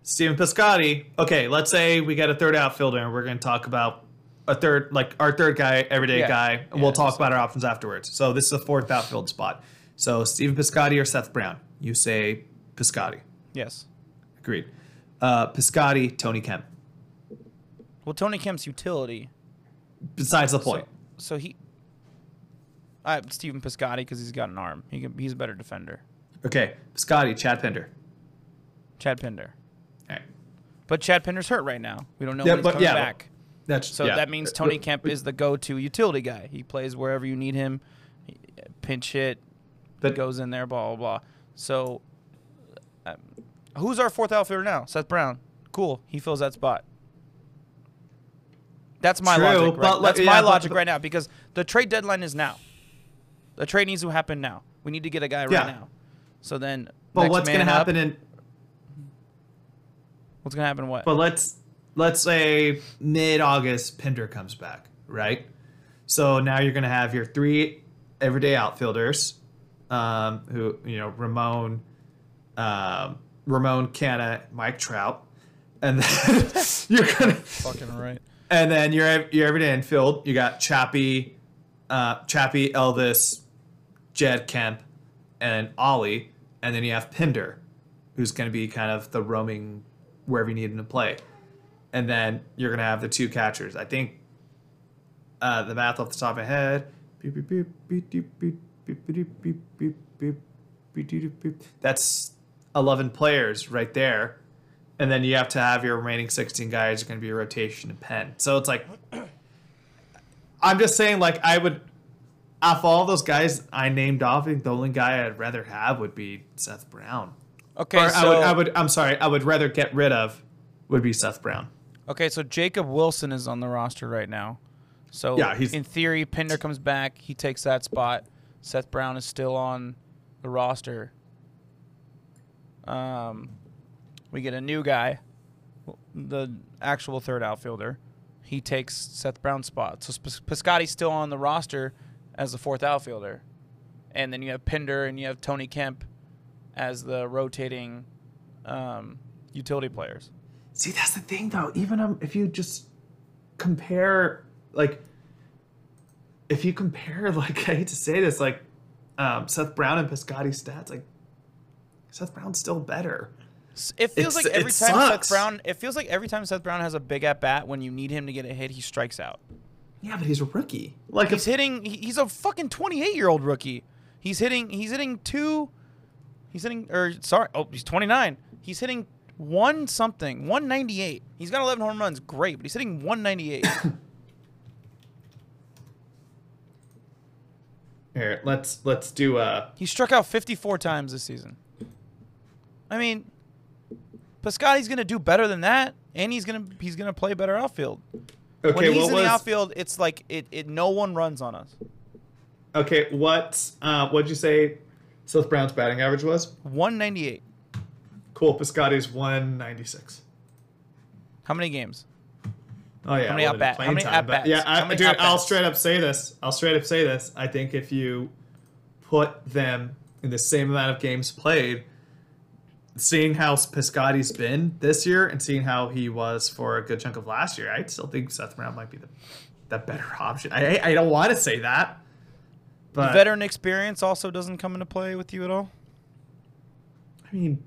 Stephen Piscotty. Okay, let's say we get a third outfielder, and we're going to talk about a third, like our third guy, everyday Yeah. guy, and Yeah, we'll talk about our options afterwards. So this is a fourth outfield spot. So Stephen Piscotty or Seth Brown? You say Piscotty. Yes. Agreed. Uh, Piscotty, Tony Kemp. Well, Tony Kemp's utility. Besides the point. So, so he. I Stephen Piscotty because he's got an arm. He can, he's a better defender. Okay, Piscotty, Chad Pinder. Chad Pinder. All right. But Chad Pinder's hurt right now. We don't know Yeah, when he's but- coming yeah, back. That's So yeah. that means Tony Kemp is the go-to utility guy. He plays wherever you need him. Pinch hit, that goes in there, blah blah blah. So, um, who's our fourth outfielder now? Seth Brown. Cool. He fills that spot. That's my True, logic. Right? but That's yeah, my logic right now because the trade deadline is now. The trade needs to happen now. We need to get a guy right Yeah. now. So then, but what's going to happen in? What's gonna happen? What? But let's let's say mid August, Pinder comes back, right? So now you're going to have your three everyday outfielders, um, who you know Ramon, um, Ramon Canha, Mike Trout, and then you're gonna Fucking right. and then you're you're everyday infield, you got Chappie, uh, Chappie, Elvis, Jed Kemp, and Ollie, and then you have Pinder, who's going to be kind of the roaming wherever you need him to play, and then you're going to have the two catchers. I think uh, the math off the top of my head. beep, beep, beep, that's 11 players right there. And then you have to have your remaining 16 guys going to be a rotation and pen. So it's like, I'm just saying, like, I would, off all those guys I named off, the only guy I'd rather have would be Seth Brown. Okay. Or so, I would, I would, I'm sorry, I would rather get rid of would be Seth Brown. Okay. So Jacob Wilson is on the roster right now. So yeah, he's, in theory, Pinder comes back. He takes that spot. Seth Brown is still on the roster. Um, we get a new guy, the actual third outfielder. He takes Seth Brown's spot. So Pis- Piscotty's still on the roster as the fourth outfielder, and then you have Pinder and you have Tony Kemp as the rotating um, utility players. See, that's the thing, though. Even um, if you just compare, like, if you compare, like, I hate to say this, like, um, Seth Brown and Piscotty's stats, like, Seth Brown's still better. It feels It's- like every time sucks. Seth Brown. It feels like every time Seth Brown has a big at bat, when you need him to get a hit, he strikes out. Yeah, but he's a rookie. Like, He's if, hitting. He's a fucking 28 year old rookie. He's hitting. He's hitting two. He's hitting. Or sorry. Oh, he's 29. He's hitting one something. 198. He's got 11 home runs. Great, but he's hitting 198. here, let's let's do uh he struck out 54 times this season. I mean, Piscotty's gonna do better than that, and he's gonna he's gonna play better outfield. Okay, when he's in was the outfield, it's like it, it no one runs on us. okay? What uh, what'd you say? Seth Brown's batting average was 198. cool. Piscotty's one ninety six. How many games? Oh yeah, How many at-bat- playing how many but at-bats? Yeah, I, dude, I'll straight up say this. I'll straight up say this. I think if you put them in the same amount of games played, seeing how Piscotty's been this year and seeing how he was for a good chunk of last year, I still think Seth Brown might be the that better option. I I don't want to say that, but Veteran experience also doesn't come into play with you at all. I mean,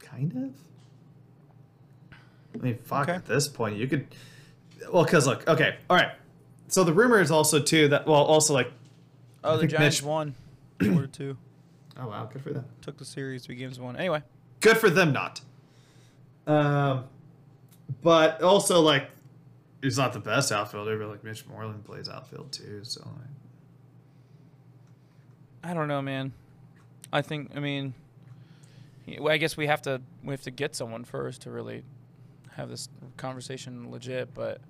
kind of. I mean, fuck. Okay. At this point, you could. Well, because look, okay, all right. So the rumor is also too that well, also like, Oh, I the Giants Mitch- won. Four to two. oh wow, good for them. Took the series three games one. Anyway, Good for them, not. Um, but also like, he's not the best outfielder, but like Mitch Moreland plays outfield too, so. Like, I don't know, man. I think. I mean, well, I guess we have to we have to get someone first to really have this conversation legit. But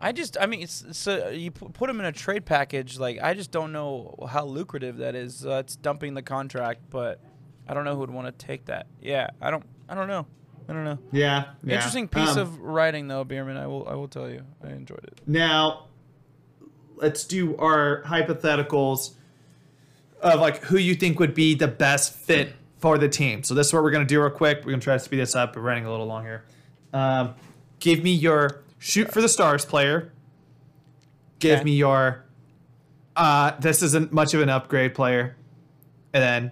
I just, I mean, it's, so you put him in a trade package. Like, I just don't know how lucrative that is. Uh, it's dumping the contract, but I don't know who would want to take that. Yeah, I don't. I don't know. I don't know. yeah, yeah. Interesting piece Um, of writing, though, Berman. I will. I will tell you, I enjoyed it. Now, let's do our hypotheticals. of like who you think would be the best fit for the team. So this is what we're gonna do real quick. We're gonna try to speed this up. We're running a little long here. Um, give me your shoot for the stars player. Give Okay. me your uh, this isn't much of an upgrade player, and then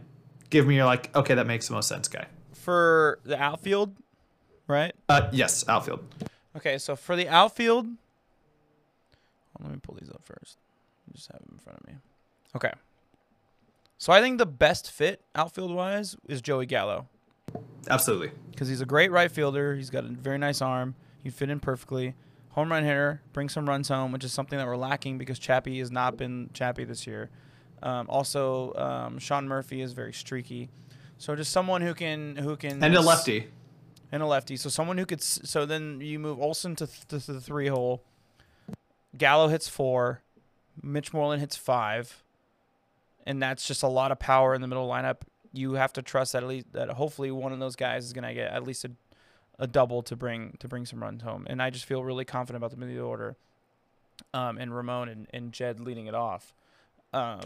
give me your like okay that makes the most sense guy. For the outfield, right? Uh, yes, outfield. Okay, so for the outfield, let me pull these up first. I just have them in front of me. Okay. So I think the best fit outfield wise is Joey Gallo Absolutely. because he's a great right fielder. He's got a very nice arm. He'd fit in perfectly. Home run hitter, bring some runs home, which is something that we're lacking because Chappie has not been Chappie this year. Um, also, um, Sean Murphy is very streaky. So just someone who can who can And a lefty. and a lefty. So someone who could. So then you move Olson to, th- to the three hole. Gallo hits four. Mitch Moreland hits five. And that's just a lot of power in the middle lineup. You have to trust that at least that hopefully one of those guys is gonna get at least a, a double to bring to bring some runs home. And I just feel really confident about the middle of the order. Um, and Ramon and, and Jed leading it off. Um,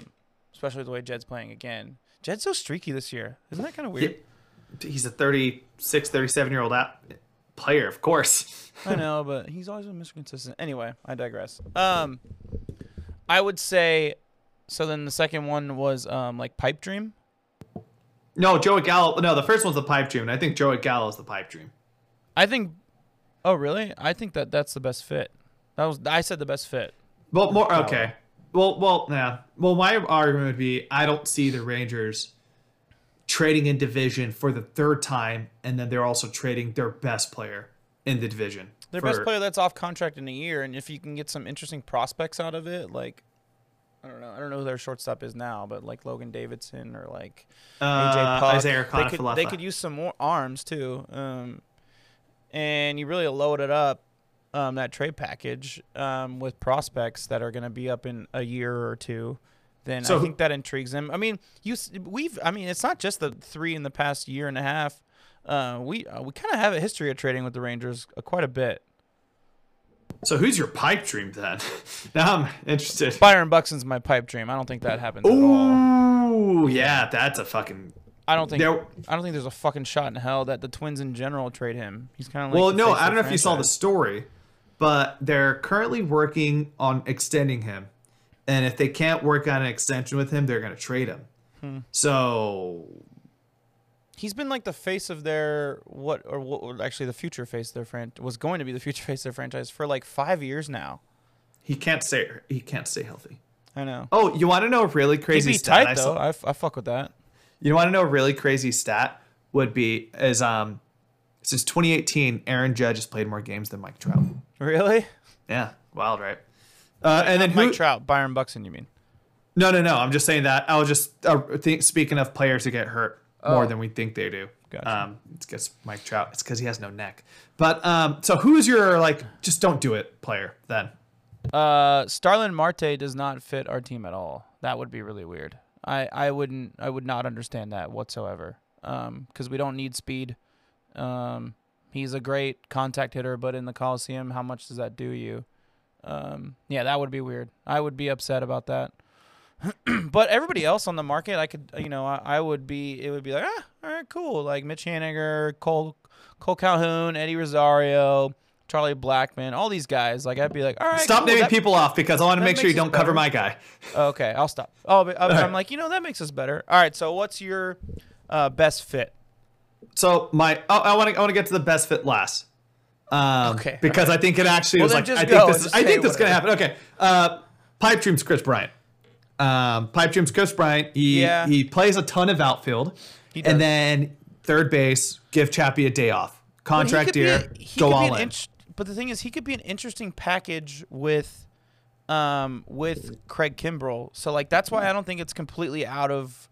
especially the way Jed's playing again. Jed's so streaky this year. Isn't that kind of weird? He's a 36, 37 year old player, of course. I know, but he's always been Mr. Consistent. Anyway, I digress. Um, I would say, so then the second one was um like Pipe Dream. No, Joey Gallo. No, the first one's the pipe dream, I think Joey Gallo is the pipe dream. I think. Oh really? I think that that's the best fit. That was I said the best fit. Well, more Gallo. okay. Well, well, yeah. Well, my argument would be I don't see the Rangers trading in division for the third time, and then they're also trading their best player in the division. Their for- best player that's off contract in a year, and if you can get some interesting prospects out of it, like I don't know, I don't know who their shortstop is now, but like Logan Davidson or like AJ uh, Puk. Isaiah they could, they could use some more arms too. Um, and you really load it up um, that trade package um, with prospects that are going to be up in a year or two. Then So I think that intrigues them. I mean, you we've I mean it's not just the three in the past year and a half. Uh, we uh, we kind of have a history of trading with the Rangers uh, quite a bit. So who's your pipe dream then? now I'm interested. Byron Buxton's my pipe dream. I don't think that happens. Ooh, yeah, that's a fucking. I don't think There- I don't think there's a fucking shot in hell that the Twins in general trade him. He's kind of like Well, no, I don't know the if you saw the story, but they're currently working on extending him, and if they can't work on an extension with him, they're going to trade him. Hmm. So He's been like the face of their what or what actually the future face of their fran was going to be the future face of their franchise for like five years now. he can't stay. He can't stay healthy. I know. Oh, you want to know a really crazy stat? I tight saw-. I, f- I fuck with that. You want to know a really crazy stat? Would be is um since 2018, Aaron Judge has played more games than Mike Trout. Really? Yeah, wild, right? Uh, and then Mike Trout, Byron Buxton, you mean? No, no, no. I'm just saying that. I was just uh, think, speaking of players who get hurt more Oh. than we think they do. Gotcha. Um, it's because Mike Trout. It's because he has no neck. But um, so who is your like just don't do it player then? Uh, Starling Marte does not fit our team at all. That would be really weird. I, I wouldn't I would not understand that whatsoever. Um, because we don't need speed. Um, he's a great contact hitter, but in the Coliseum, how much does that do you? Um, yeah, that would be weird. I would be upset about that. but everybody else on the market, I could, you know, I, I would be, it would be like, ah, all right, cool. Like Mitch Haniger, Cole, Kole Calhoun, Eddie Rosario, Charlie Blackmon, all these guys. Like I'd be like, all right, Stop cool, naming that- people off because I want to make sure you don't cover my guy. Okay, I'll stop. Oh, I'm. I'm like, you know, that makes us better. All right, so what's your uh, best fit? So my oh, I want to I want to get to the best fit last. Um, Okay, Because I think it actually Well, was like I think this just I think this is gonna happen. Okay. Uh, Pipe Dreams Kris Bryant. Um, Pipe Dreams Kris Bryant. He Yeah. he plays a ton of outfield, and then third base. Give Chappie a day off. Contract he year. a- go all in. int- but the thing is, he could be an interesting package with, um, with Craig Kimbrel. So like that's why I don't think it's completely out of,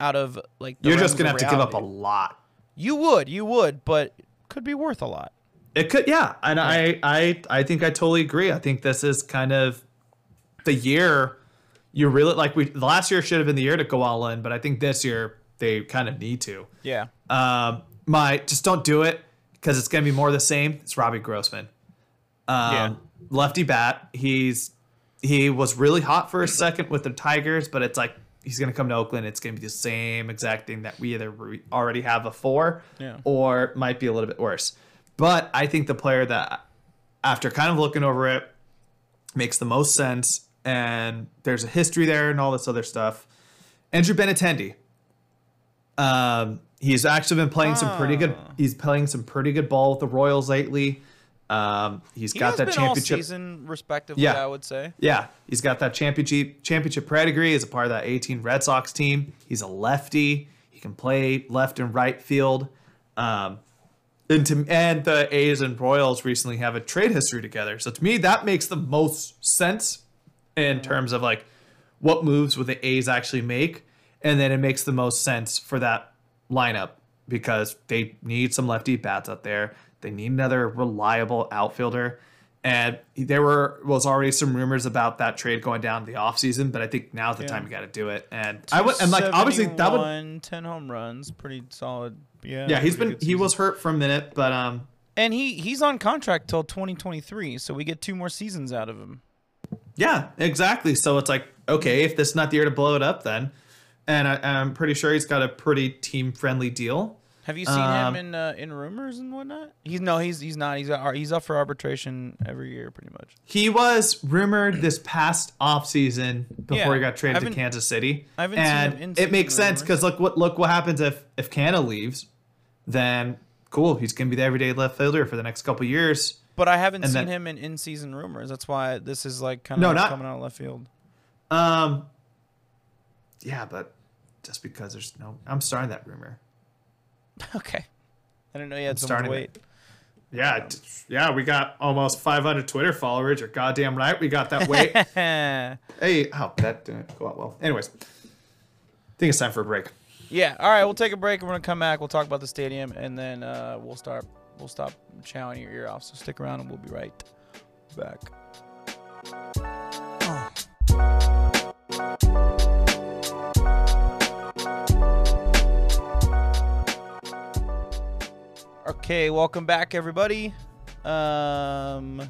out of like. the You're just gonna have to give up a lot. You would, you would, but could be worth a lot. It could, yeah, and I, I, I think I totally agree. I think this is kind of the year you really like. We the last year should have been the year to go all in, but I think this year they kind of need to. Yeah. Um, my just don't do it because it's gonna be more of the same. It's Robbie Grossman. Um, Yeah. lefty bat. He's he was really hot for a second with the Tigers, but it's like he's going to come to Oakland. It's going to be the same exact thing that we either re- already have before Yeah. or might be a little bit worse. But I think the player that, after kind of looking over it, makes the most sense, and there's a history there and all this other stuff. Andrew Benintendi. Um, he's actually been playing some pretty good. Ah. He's playing some pretty good ball with the Royals lately. Um, he's He got that championship. season, respectively. Yeah. I would say. Yeah, he's got that championship championship pedigree as a part of that 18 Red Sox team. He's a lefty. He can play left and right field. Um, and, to, and the A's and Royals recently have a trade history together. So to me, that makes the most sense in terms of like what moves would the A's actually make, and then it makes the most sense for that lineup because they need some lefty bats out there. They need another reliable outfielder. And there were was already some rumors about that trade going down the offseason, but I think now's the Yeah. time you got to do it. And I would and like obviously that would 10 home runs, pretty solid. Yeah. yeah he's been he season. was hurt for a minute, but um and he he's on contract till 2023, so we get two more seasons out of him. Yeah, exactly. So it's like, okay, if this is not the year to blow it up, then, and I, I'm pretty sure he's got a pretty team friendly deal. Have you seen Um, him in uh, in rumors and whatnot? He's no, he's he's not. He's uh, he's up for arbitration every year, pretty much. He was rumored this past offseason before Yeah, he got traded to Kansas City. I haven't seen and him in it makes sense because look what look what happens if if Canha leaves, then cool, he's gonna be the everyday left fielder for the next couple years. But I haven't And seen then- him in in season rumors. That's why this is like kind No, of not- coming out of left field. Um, yeah, but just because there's no, I'm starting that rumor. Okay, I didn't know you had so much weight. Yeah, t- yeah, we got almost 500 Twitter followers. You're goddamn right, we got that weight. Hey, oh, that didn't go out well. Anyways, I think it's time for a break. yeah. All right, we'll take a break. We're gonna come back. We'll talk about the stadium, and then uh, we'll start. We'll stop chowing your ear off. So stick around, and we'll be right back. Okay, welcome back, everybody. Um,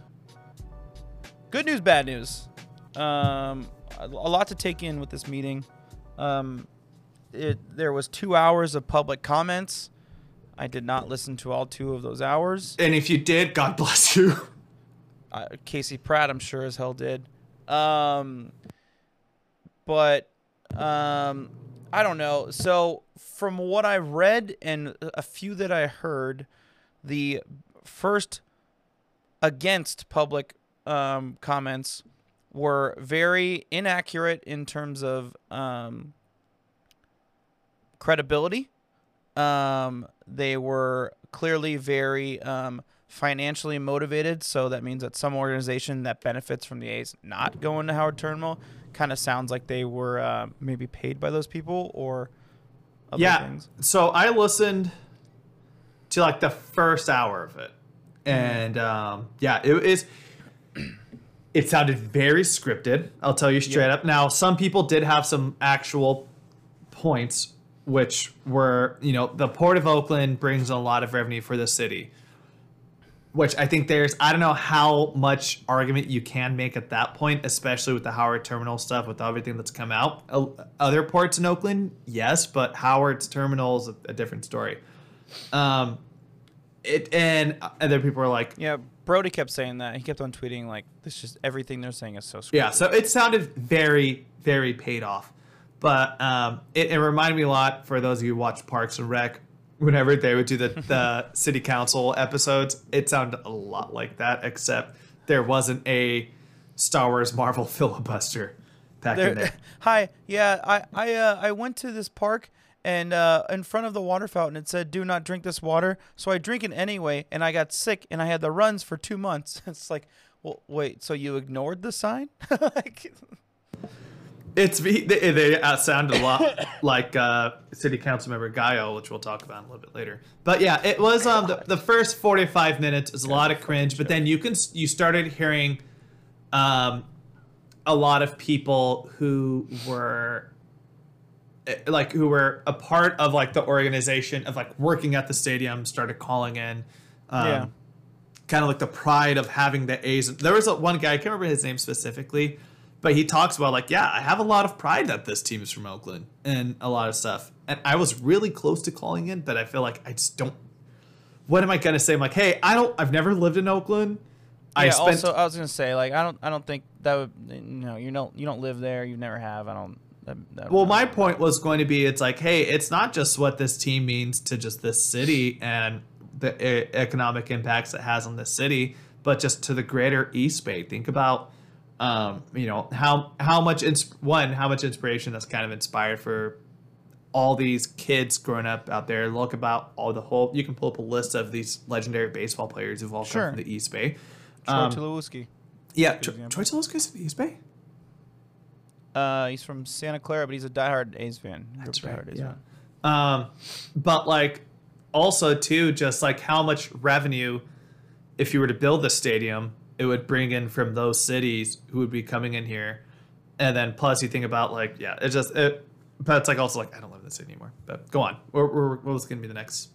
good news, bad news. Um, a, lot to take in with this meeting. Um, it there was two hours of public comments. I did not listen to all two of those hours. And if you did, God bless you. Uh, Casey Pratt, I'm sure as hell did. Um, but um, I don't know. So from what I read and a few that I heard, the first against public um, comments were very inaccurate in terms of um, credibility. Um, they were clearly very um, financially motivated, so that means that some organization that benefits from the A's not going to Howard Terminal kind of sounds like they were uh, maybe paid by those people or other yeah. things. So I listened to like the first hour of it, and um, yeah, it is. It sounded very scripted. I'll tell you straight up. Now, some people did have some actual points, which were, you know, the Port of Oakland brings a lot of revenue for the city. Which I think there's, I don't know how much argument you can make at that point, especially with the Howard Terminal stuff, with everything that's come out. Other ports in Oakland, yes, but Howard's Terminal is a, a different story. Um, it and other people are like, Yeah, Brody kept saying that. He kept on tweeting like, "This just everything they're saying is so scripted." Yeah, so it sounded very, very paid off. But um, it, it reminded me a lot for those of you who watch Parks and Rec. Whenever they would do the, the city council episodes, it sounded a lot like that, except there wasn't a Star Wars Marvel filibuster back in There- there. Hi, yeah, I I uh, I went to this park and uh, in front of the water fountain it said do not drink this water. So I drink it anyway, and I got sick and I had the runs for two months. It's like, well, wait, so you ignored the sign? like, It's they, they sounded a lot like uh, city council member Gallo, which we'll talk about a little bit later. But yeah, it was um the, the first forty five minutes is a lot of cringe, but then you can you started hearing um a lot of people who were eh, like who were a part of like the organization of like working at the stadium started calling in um, Yeah. kind of like the pride of having the A's. There was a, one guy I can't remember his name specifically, but he talks about like, yeah, I have a lot of pride that this team is from Oakland and a lot of stuff. And I was really close to calling in, but I feel like I just don't. What am I gonna say? I'm like, hey, I don't. I've never lived in Oakland. I spent. also, I was gonna say like I don't I don't think that would you know you don't you don't live there. You never have. I don't. That, that well, my point was going to be, it's like, hey, it's not just what this team means to just this city and the economic impacts it has on this city, but just to the greater East Bay. Think about, um, you know, how how much ins- one how much inspiration that's kind of inspired for all these kids growing up out there. Look about all the whole. You can pull up a list of these legendary baseball players who've all Sure. come from the East Bay. Troy Um, Tulowitzki. yeah, good Tro- example. Troy Tulowitzki's from the East Bay. Uh, he's from Santa Clara, but he's a diehard A's fan. That's right. A's Yeah. fan. Um, but like also too, just like how much revenue, if you were to build the stadium, it would bring in from those cities who would be coming in here, and then plus you think about like yeah, it just it. But it's like also like I don't live in the city anymore. But go on. Or, or what was going to be the next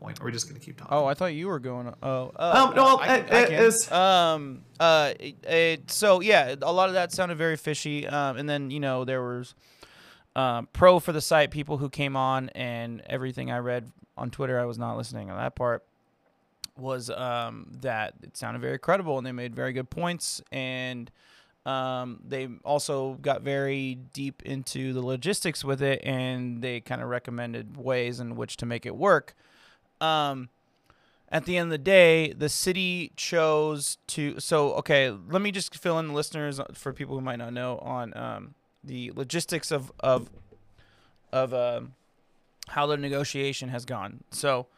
point? Or we're just going to keep talking. Oh, I thought you were going. Oh, uh, Um, no, I it- I it is- Um, uh, it, it, so yeah, a lot of that sounded very fishy. Um, and then you know there was, um, pro for the site people who came on, and everything I read on Twitter, I was not listening on that part. Was um that it sounded very credible, and they made very good points, and um, they also got very deep into the logistics with it, and they kind of recommended ways in which to make it work. Um, at the end of the day, the city chose to. So, okay, let me just fill in the listeners for people who might not know on um, the logistics of of of um, how the negotiation has gone. So,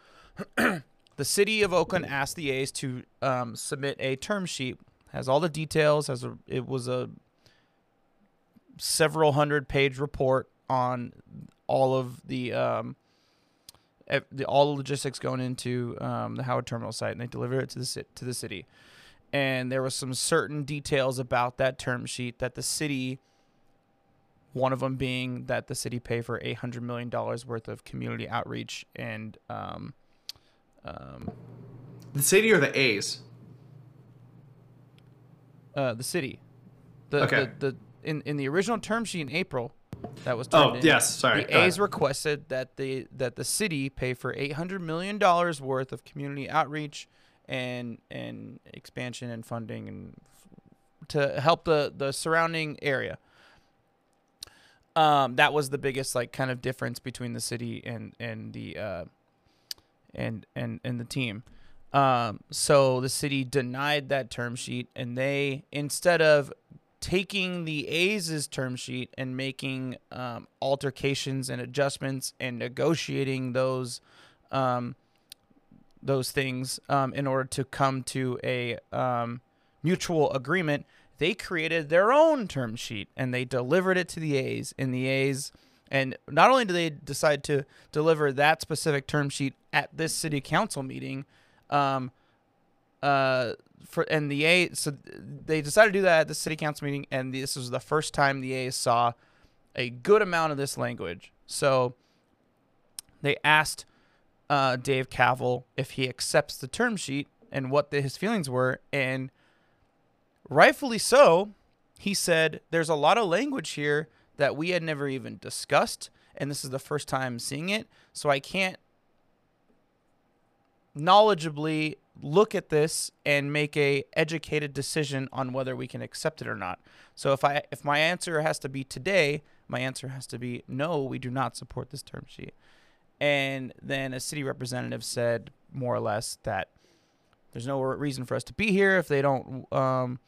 the city of Oakland asked the A's to um, submit a term sheet. Has all the details. Has a it was a several hundred page report on all of the um, the all the logistics going into um, the Howard Terminal site, and they delivered it to the to the city. And there was some certain details about that term sheet that the city, one of them being that the city pay for eight hundred million dollars worth of community outreach and um, um, the city or the A's? uh, the city. The, Okay. the, the in, in the original term sheet in April, that was Oh, in, yes, sorry, The go A's ahead. requested that the that the city pay for eight hundred million dollars worth of community outreach and and expansion and funding and to help the the surrounding area. Um, that was the biggest like kind of difference between the city and and the uh, and and and the team. Um, so the city denied that term sheet, and they instead of taking the A's term sheet and making um, altercations and adjustments and negotiating those um, those things um, in order to come to a um, mutual agreement, they created their own term sheet and they delivered it to the A's. And the A's, and not only do they decide to deliver that specific term sheet at this city council meeting, um, uh, for and the A, so they decided to do that at the city council meeting, and this was the first time the A saw a good amount of this language. So they asked uh, Dave Kaval if he accepts the term sheet and what the, his feelings were, and rightfully so, he said there's a lot of language here that we had never even discussed, and this is the first time seeing it, so I can't knowledgeably look at this and make a educated decision on whether we can accept it or not. So if I if my answer has to be today, my answer has to be no, we do not support this term sheet. And then a city representative said more or less that there's no reason for us to be here if they don't um,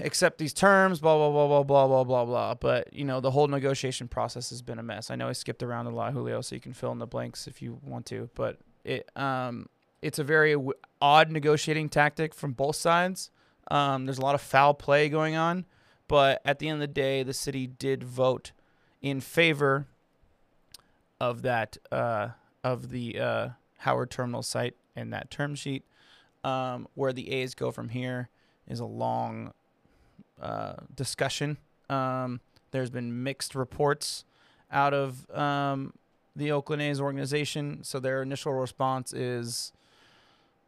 accept these terms, blah blah blah blah blah blah blah blah. But you know the whole negotiation process has been a mess. I know I skipped around a lot, Julio, so you can fill in the blanks if you want to. But it um it's a very w- odd negotiating tactic from both sides. Um, there's a lot of foul play going on, but at the end of the day, the city did vote in favor of that uh, of the uh, Howard Terminal site and that term sheet. Um, where the A's go from here is a long uh, discussion. Um, there's been mixed reports out of um, the Oakland A's organization. So their initial response is,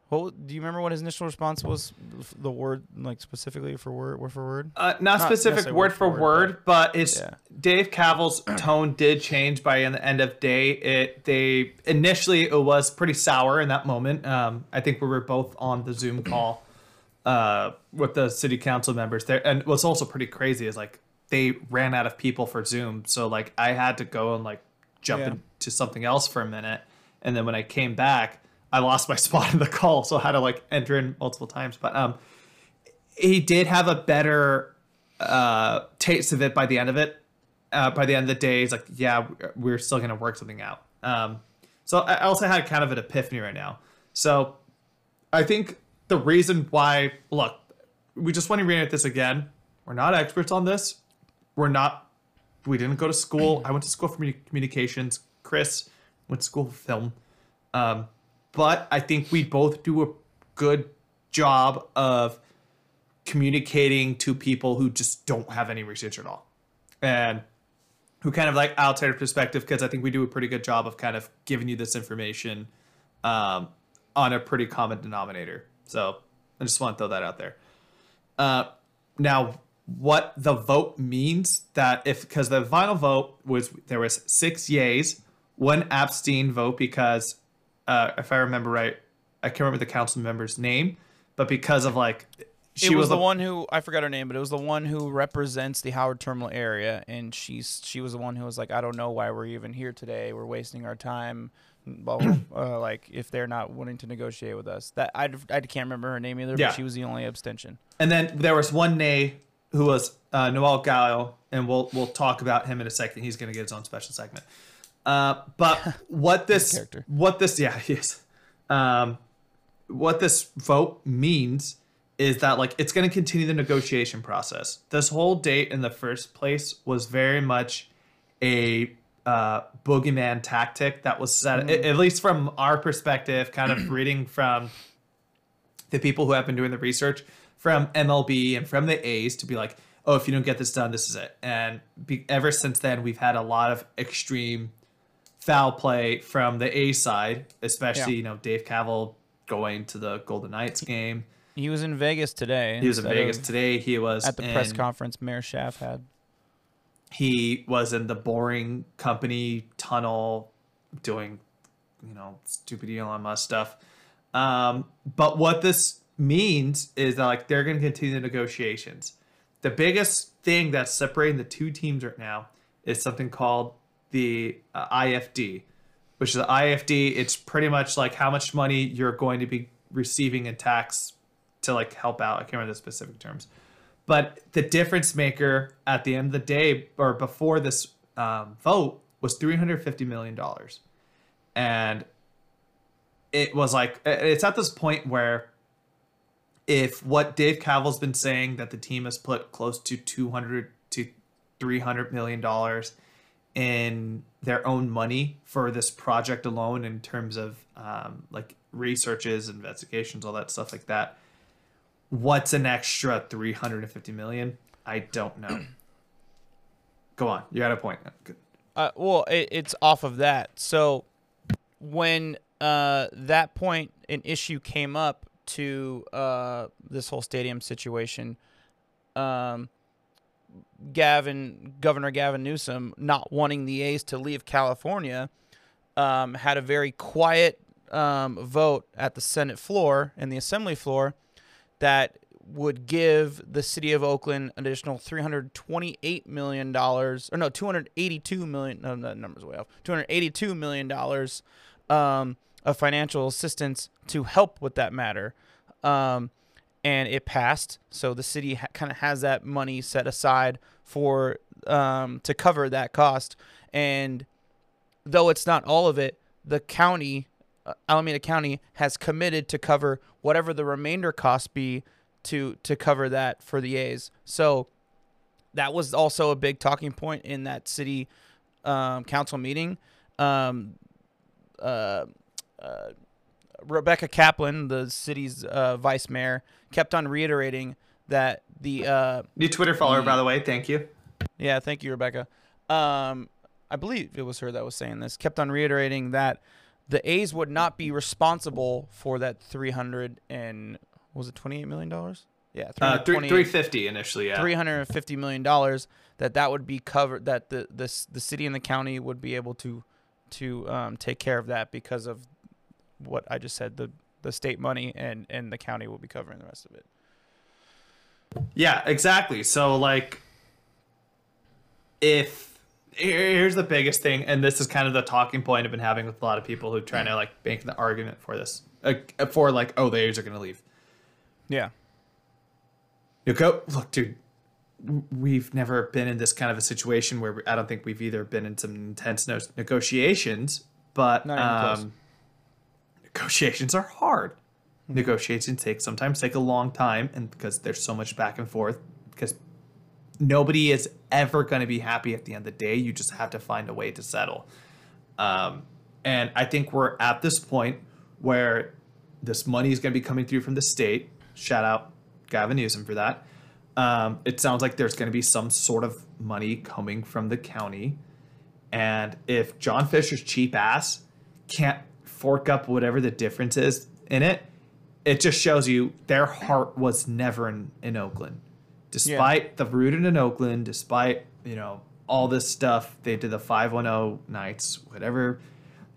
What do you remember? What his initial response was? The word, like specifically for word, word for word. Uh, not, Not specific necessarily word for word, but it's yeah. Dave Kaval's tone did change by the end of day. It they initially it was pretty sour in that moment. Um, I think we were both on the Zoom call uh, with the city council members there, and what's also pretty crazy is like they ran out of people for Zoom, so like I had to go and like jump Yeah. into something else for a minute, and then when I came back, I lost my spot in the call, so I had to like enter in multiple times. But um, he did have a better uh, taste of it by the end of it. Uh, by the end of the day, he's like, yeah, we're still gonna work something out. Um, so I also had kind of an epiphany right now. So I think the reason why, look, we just want to reiterate this again. We're not experts on this. We're not. We didn't go to school. I went to school for communications. Chris went to school for film. Um, but I think we both do a good job of communicating to people who just don't have any research at all, and who kind of like outsider perspective because I think we do a pretty good job of kind of giving you this information um, on a pretty common denominator. So I just want to throw that out there. Uh, now, what the vote means that if because the final vote was there was six yays, one abstain vote because uh, if I remember right, I can't remember the council member's name, but because of like it was, the one who I forgot her name, but it was the one who represents the Howard Terminal area, and she's she was the one who was like, I don't know why we're even here today. We're wasting our time. Blah. uh, like if they're not wanting to negotiate with us, that I I can't remember her name either, Yeah. but she was the only abstention. And then there was one nay who was uh, Noel Gallo, and we'll we'll talk about him in a second. He's going to get his own special segment. Uh, but what this character. what this yeah he is. Um, what this vote means is that like it's going to continue the negotiation process. This whole date in the first place was very much a uh, boogeyman tactic that was set, mm-hmm. at- at least from our perspective, kind of reading from the people who have been doing the research from MLB and from the A's to be like, oh, if you don't get this done, this is it. And be, ever since then, we've had a lot of extreme foul play from the A side, especially Yeah. you know Dave Kaval going to the Golden Knights game. He was in Vegas today. He was in Vegas today. He was at the press conference Mayor Schaaf had. He was in the Boring Company tunnel doing, you know, stupid Elon Musk stuff. Um, but what this means is that like they're going to continue the negotiations. The biggest thing that's separating the two teams right now is something called the uh, IFD, which is the IFD. It's pretty much like how much money you're going to be receiving in tax to like help out. I can't remember the specific terms. But the difference maker at the end of the day or before this um, vote was $350 million. And it was like, it's at this point where if what Dave Kaval's been saying that the team has put close to 200 to 300 million dollars in their own money for this project alone in terms of um, like researches, investigations, all that stuff like that. What's an extra 350 million? I don't know. Go on. You had a point. Good. Uh, well, it, it's off of that. So when uh, that point an issue came up to uh, this whole stadium situation, um, Gavin, Governor Gavin Newsom, not wanting the A's to leave California, um, had a very quiet um, vote at the Senate floor and the Assembly floor that would give the city of Oakland an additional 328 million dollars or no 282 million, no that number's way off 282 million dollars um, of financial assistance to help with that matter. Um, and it passed. So the city ha- kind of has that money set aside for um, to cover that cost. And though it's not all of it the county uh, Alameda County has committed to cover whatever the remainder cost be to to cover that for the A's. So that was also a big talking point in that city um, council meeting. Um, uh, uh, Rebecca Kaplan, the city's uh, vice mayor, kept on reiterating that the uh, New Twitter follower, by the way. Thank you. yeah, thank you, Rebecca. Um, I believe it was her that was saying this. Kept on reiterating that the A's would not be responsible for that 300 and was it 28 million dollars? Yeah, Uh, three three fifty initially. Yeah. 350 million dollars that that would be covered that the the the city and the county would be able to to um, take care of that because of what I just said the the state money and and the county will be covering the rest of it. Yeah, exactly. So like if here's the biggest thing and this is kind of the talking point I've been having with a lot of people who are trying to like make the argument for this. Uh, for like oh the A's are going to leave. Yeah. You go look dude we've never been in this kind of a situation where we, I don't think we've either been in some intense no- negotiations, but Not even close. um, negotiations are hard. Negotiations take sometimes take a long time, and because there's so much back and forth, because nobody is ever going to be happy at the end of the day. You just have to find a way to settle. Um, and I think we're at this point where this money is going to be coming through from the state. Shout out Gavin Newsom for that. Um, it sounds like there's going to be some sort of money coming from the county. And if John Fisher's cheap ass can't fork up whatever the difference is in it, it just shows you their heart was never in, in Oakland. Despite the rooted in Oakland, despite, you know, all this stuff, they did the 510 nights, whatever.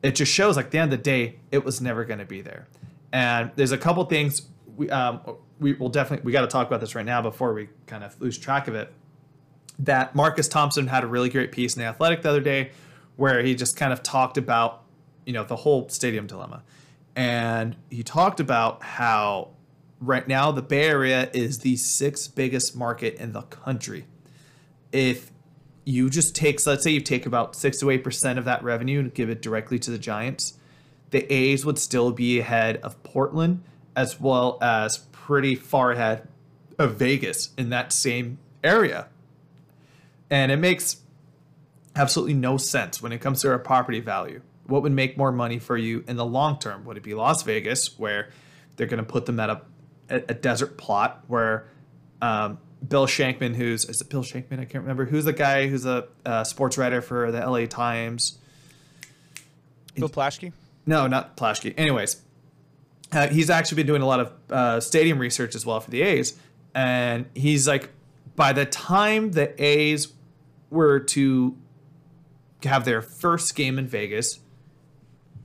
It just shows like at the end of the day, it was never going to be there. And there's a couple things we um we will definitely we got to talk about this right now before we kind of lose track of it that Marcus Thompson had a really great piece in the Athletic the other day where he just kind of talked about, you know, the whole stadium dilemma. And he talked about how right now the Bay Area is the sixth biggest market in the country. If you just take, so let's say you take about six to eight percent of that revenue and give it directly to the Giants, the A's would still be ahead of Portland as well as pretty far ahead of Vegas in that same area. And it makes absolutely no sense when it comes to our property value. What would make more money for you in the long term? Would it be Las Vegas, where they're going to put them at a, a, a desert plot where um, Bill Shankman, who's is it Bill Shankman? I can't remember. Who's the guy who's a uh, sports writer for the LA Times? Bill Plaschke. No, not Plaschke. Anyways, uh, he's actually been doing a lot of uh, stadium research as well for the A's, and he's like, by the time the A's were to have their first game in Vegas,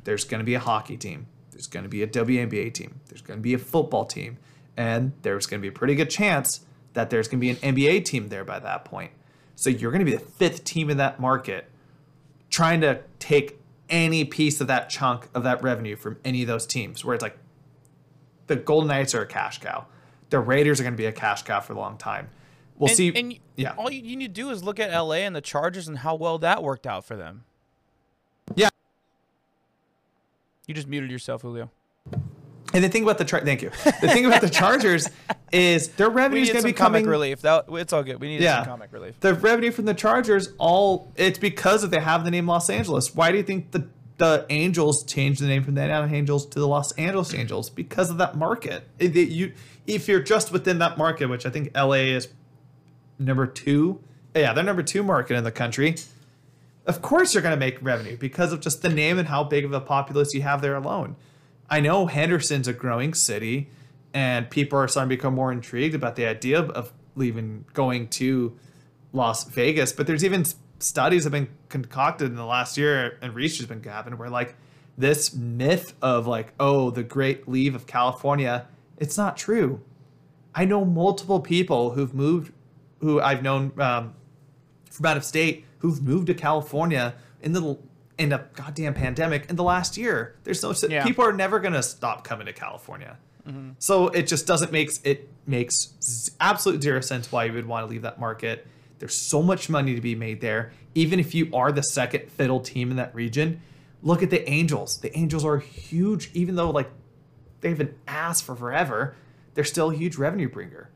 there's going to be a hockey team, there's going to be a WNBA team, there's going to be a football team, and there's going to be a pretty good chance that there's going to be an NBA team there by that point. So you're going to be the fifth team in that market trying to take any piece of that chunk of that revenue from any of those teams where it's like the Golden Knights are a cash cow. The Raiders are going to be a cash cow for a long time. We'll and, see. And yeah. all you, you need to do is look at LA and the Chargers and how well that worked out for them. Yeah. You just muted yourself, Julio. And the thing about the Char- thank you. The thing about the Chargers is their revenue is going to be comic coming. relief. That it's all good. We need Yeah. some comic relief. The revenue from the Chargers, all it's because of they have the name Los Angeles. Why do you think the the Angels changed the name from the Anaheim Angels to the Los Angeles Angels? Because of that market. It- it- you, if you're just within that market, which I think LA is number two. Yeah, they're number two market in the country. Of course, you're going to make revenue because of just the name and how big of a populace you have there alone. I know Henderson's a growing city, and people are starting to become more intrigued about the idea of leaving, going to Las Vegas. But there's even studies have been concocted in the last year, and research has been gabbing, where like this myth of like, oh, the great leave of California, it's not true. I know multiple people who've moved, who I've known um, from out of state, who've moved to California in the in a goddamn pandemic in the last year. There's no Yeah. people are never gonna stop coming to California. Mm-hmm. So it just doesn't makes it makes absolute zero sense why you would want to leave that market. There's so much money to be made there. Even if you are the second fiddle team in that region, look at the Angels. The Angels are huge, even though like they've been ass for forever. They're still a huge revenue bringer.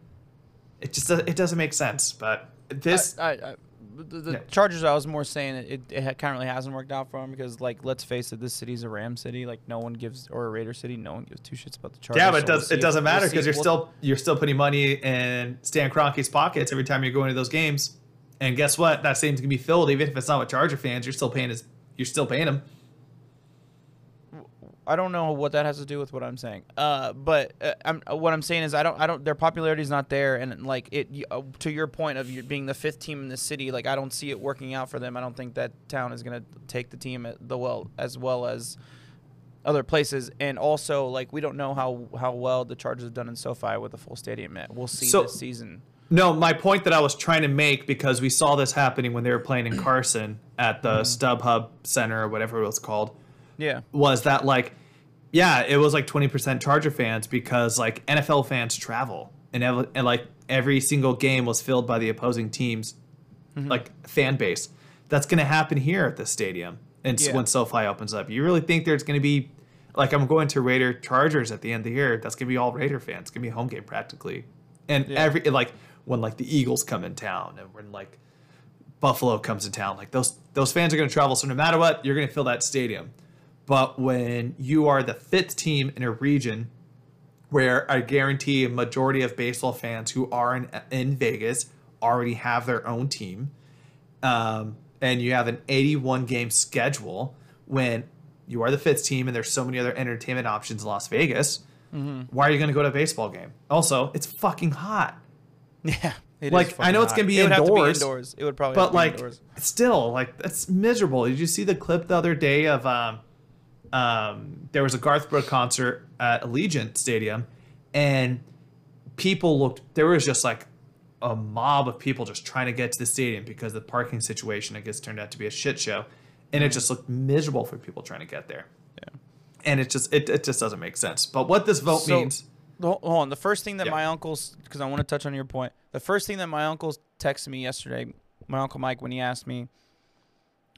It just it doesn't make sense. But this I, I, the, the Yeah. Chargers, I was more saying it, it, currently hasn't worked out for them because, like, let's face it, this city's a Ram city. Like, no one gives, or a Raider city, no one gives two shits about the Chargers. Yeah, but so it, we'll it doesn't matter because you're we'll- still you're still putting money in Stan Kroenke's pockets every time you're going to those games. And guess what? That stadium's gonna be filled, even if it's not with Charger fans. You're still paying his. You're still paying him. I don't know what that has to do with what I'm saying. Uh, but uh, I'm uh, what I'm saying is I don't I don't their popularity is not there, and like it uh, to your point of you being the fifth team in the city, like I don't see it working out for them. I don't think that town is gonna take the team at the well as well as other places, and also like we don't know how how well the Chargers have done in SoFi with a full stadium yet. We'll see So- this season. No, my point that I was trying to make because we saw this happening when they were playing in Carson at the StubHub Center or whatever it was called Yeah. was that like yeah, it was like 20% Charger fans because like NFL fans travel and, ev- and like every single game was filled by the opposing team's mm-hmm. like fan base. That's going to happen here at the stadium and Yeah. when SoFi opens up. You really think there's going to be like I'm going to Raider Chargers at the end of the year. That's going to be all Raider fans. It's going to be a home game practically. And Yeah. every like when like the Eagles come in town and when like Buffalo comes in town, like those those fans are going to travel. So no matter what, you're going to fill that stadium. But when you are the fifth team in a region where I guarantee a majority of baseball fans who are in, in Vegas already have their own team, um, and you have an 81 game schedule, when you are the fifth team and there's so many other entertainment options in Las Vegas, why are you going to go to a baseball game? Also, it's fucking hot. Yeah. Like, I know it's gonna be it would Have to indoors, be indoors. It would probably. but have to be like indoors. still like that's miserable did you see the clip the other day of um um there was a garth brooks concert at allegiant stadium and people looked there was just like a mob of people just trying to get to the stadium because the parking situation i guess turned out to be a shit show and it just looked miserable for people trying to get there Yeah. and it just it, it just doesn't make sense but what this vote So- means Hold hold on. The first thing that Yeah. my uncle's, because I want to touch on your point. The first thing that my uncle's texted me yesterday, my uncle Mike, when he asked me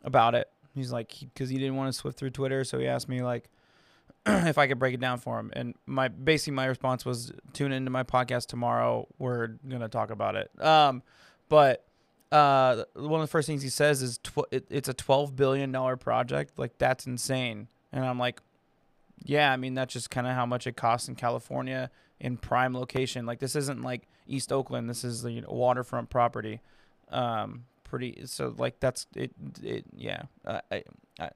about it, he's like, because he, didn't want to swift through Twitter, so he asked me like if I could break it down for him. And my basically my response was, tune into my podcast tomorrow. We're gonna talk about it. Um, but uh, one of the first things he says is tw- it, it's a twelve billion dollar project. Like that's insane. And I'm like, yeah, I mean that's just kind of how much it costs in California in prime location. Like this isn't like East Oakland. This is the you know, waterfront property. Um, pretty. So like that's it. It yeah. I, I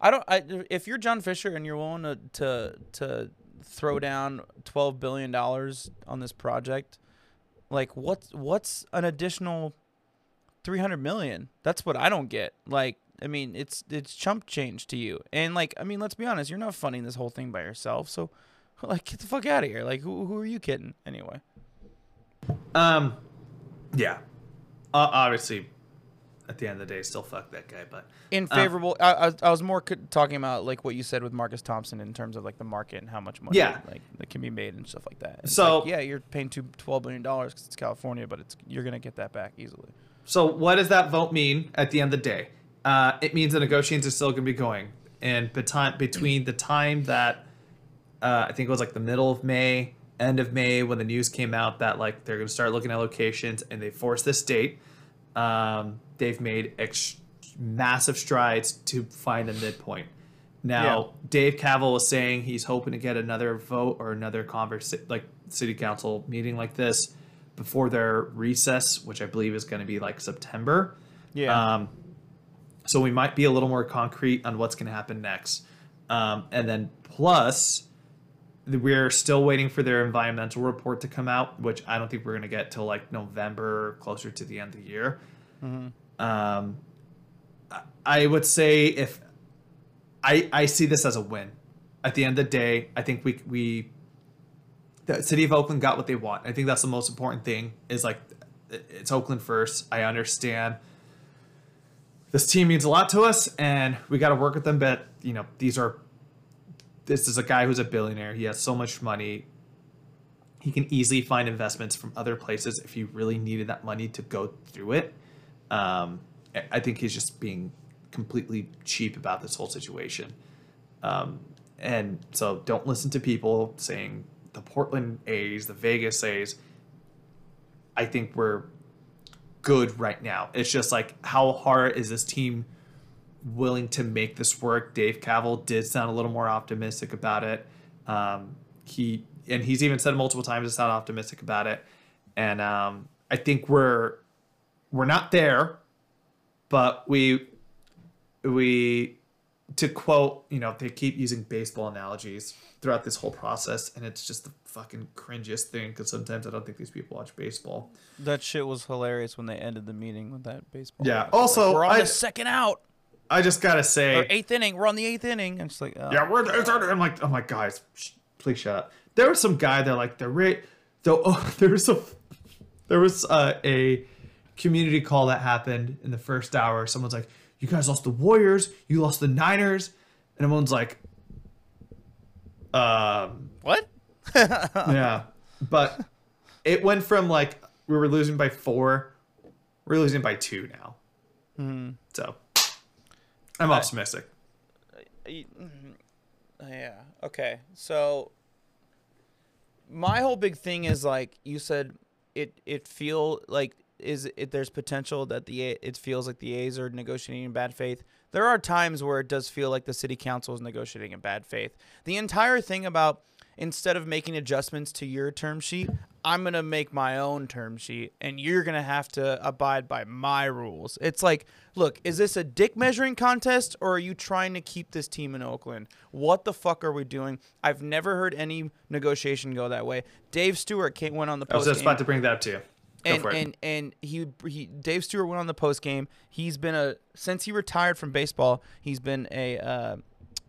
I don't. I if you're John Fisher and you're willing to to to throw down twelve billion dollars on this project, like what's what's an additional three hundred million? That's what I don't get. Like I mean, it's it's chump change to you. And like, I mean, let's be honest, you're not funding this whole thing by yourself. So, like, get the fuck out of here. Like, who who are you kidding anyway? um yeah uh, obviously at the end of the day still fuck that guy but In Uh, favorable, I, I, was- I was more talking about like what you said with Marcus Thompson in terms of like the market and how much money Yeah. like that can be made and stuff like that. It's So- like, yeah, you're paying two, $12 billion because it's California, but it's you're gonna get that back easily. So what does that vote mean at the end of the day? Uh, it means the negotiations are still going to be going, and between the time that uh, I think it was like the middle of May, end of May, when the news came out that like they're going to start looking at locations and they forced this date, um, they've made ex- massive strides to find a midpoint. Now, Dave Kaval was saying he's hoping to get another vote or another like city council meeting like this, before their recess, which I believe is going to be like September. Um, so we might be a little more concrete on what's going to happen next. Um, and then plus, we're still waiting for their environmental report to come out, which I don't think we're going to get till like November, closer to the end of the year. Um, I- would say if I I see this as a win. At the end of the day, I think we we the city of Oakland got what they want. I think that's the most important thing. Is like it's Oakland first. I understand this team means a lot to us, and we got to work with them. But you know, these are this is a guy who's a billionaire. He has so much money. He can easily find investments from other places if he really needed that money to go through it. Um, I- think he's just being completely cheap about this whole situation. Um, and so don't listen to people saying the Portland A's, the Vegas A's. I think we're good right now. It's just like how hard is this team willing to make this work? Dave Kaval did sound a little more optimistic about it. Um, he and he's even said multiple times to sound optimistic about it. And um, I think we're we're not there, but we we to quote, you know, they keep using baseball analogies throughout this whole process, and it's just the fucking cringiest thing because sometimes I don't think these people watch baseball. That shit was hilarious when they ended the meeting with that baseball. Yeah, Like, also, we're on I- the second out I just gotta or say, eighth inning. We're on the eighth inning. And it's like, oh. yeah, we're it's I'm like, oh my guys, sh- please shut up. There was some guy there, like the rate. Though oh, there was a there was uh, a community call that happened in the first hour. Someone's like, "You guys lost the Warriors. You lost the Niners," and everyone's like, um, what? yeah. But it went from like we were losing by four, we're losing by two now. Hmm. So I'm optimistic. Mm, Yeah. Okay. So my whole big thing is like you said it it feel like is it there's potential that the A- it feels like the A's are negotiating in bad faith. There are times where it does feel like the city council is negotiating in bad faith. The entire thing about instead of making adjustments to your term sheet, I'm going to make my own term sheet and you're going to have to abide by my rules. It's like, look, is this a dick measuring contest or are you trying to keep this team in Oakland? What the fuck are we doing? I've never heard any negotiation go that way. Dave Stewart came, went on the I was post just about to bring that up to you. And and and he he Dave Stewart went on the post game. He's been a since he retired from baseball. He's been a uh,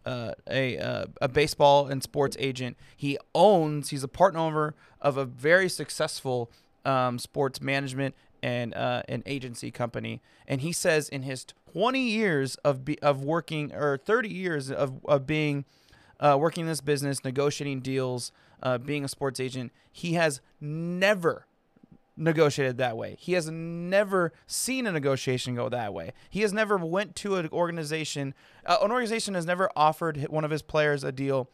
uh, a uh, a baseball and sports agent. He owns. He's a part owner of a very successful um, sports management and uh, an agency company. And he says in his 20 years of be, of working or 30 years of of being uh, working in this business, negotiating deals, uh, being a sports agent, he has never negotiated that way. He has never seen a negotiation go that way. He has never went to an organization. Uh, an organization has never offered one of his players a deal.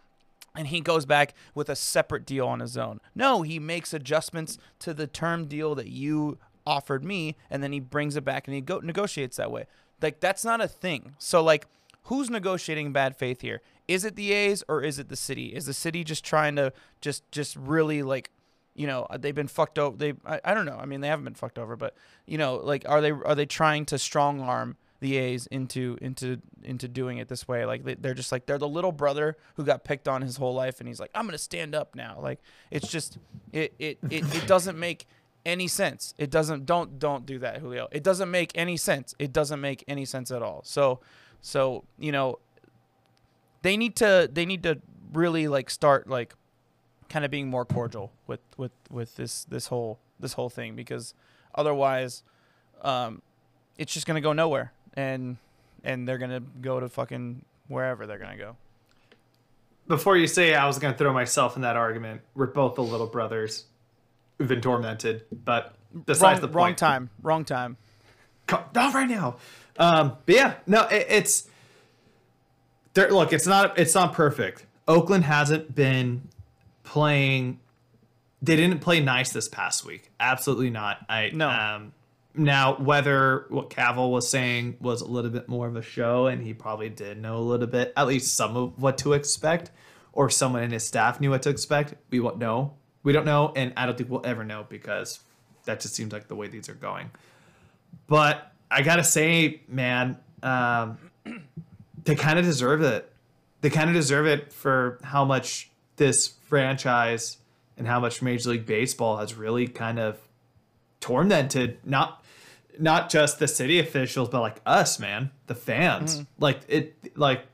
And he goes back with a separate deal on his own. No, he makes adjustments to the term deal that you offered me, and then he brings it back and he go negotiates that way. Like that's not a thing. So like, who's negotiating bad faith here? Is it the A's or is it the city? Is the city just trying to just just really like you know uh, they've been fucked over they I, I don't know i mean they haven't been fucked over but you know like are they are they trying to strong arm the a's into into into doing it this way? Like they, they're just like they're the little brother who got picked on his whole life and he's like i'm gonna stand up now. Like it's just it it it, it doesn't make any sense. It doesn't don't don't do that julio. It doesn't make any sense. It doesn't make any sense at all. So so you know they need to they need to really like start like kind of being more cordial with with with this this whole this whole thing because otherwise um it's just gonna go nowhere and and they're gonna go to fucking wherever they're gonna go Before you say I was going to throw myself in that argument, we're both the little brothers who've been tormented. But besides wrong, the wrong time wrong time not right now. Um, but yeah, no, it, it's there. Look, it's not it's not perfect. Oakland hasn't been playing. They didn't play nice this past week. Absolutely not. I No. Um, now, whether what Kaval was saying was a little bit more of a show, and he probably did know a little bit, at least some of what to expect, or someone in his staff knew what to expect, we won't know. We don't know, and I don't think we'll ever know because that just seems like the way these are going. But I gotta say, man, um, they kind of deserve it. They kind of deserve it for how much this franchise and how much Major League Baseball has really kind of tormented not not just the city officials, but like us, man, the fans. Mm-hmm. Like it, like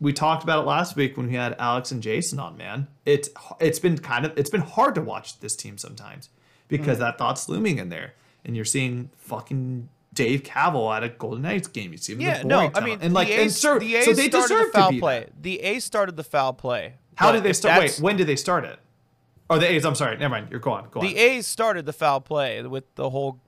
we talked about it last week when we had Alex and Jason on. Man, it's it's been kind of it's been hard to watch this team sometimes because mm. that thought's looming in there, and you're seeing fucking Dave Kaval at a Golden Knights game. You see him yeah the no i mean and like the and A's, so, the A's so they started deserve the foul play the A started the foul play How But did they start? Wait, when did they start it? Oh, the A's. I'm sorry. Never mind. You're go on. Go on. The A's started the foul play with the whole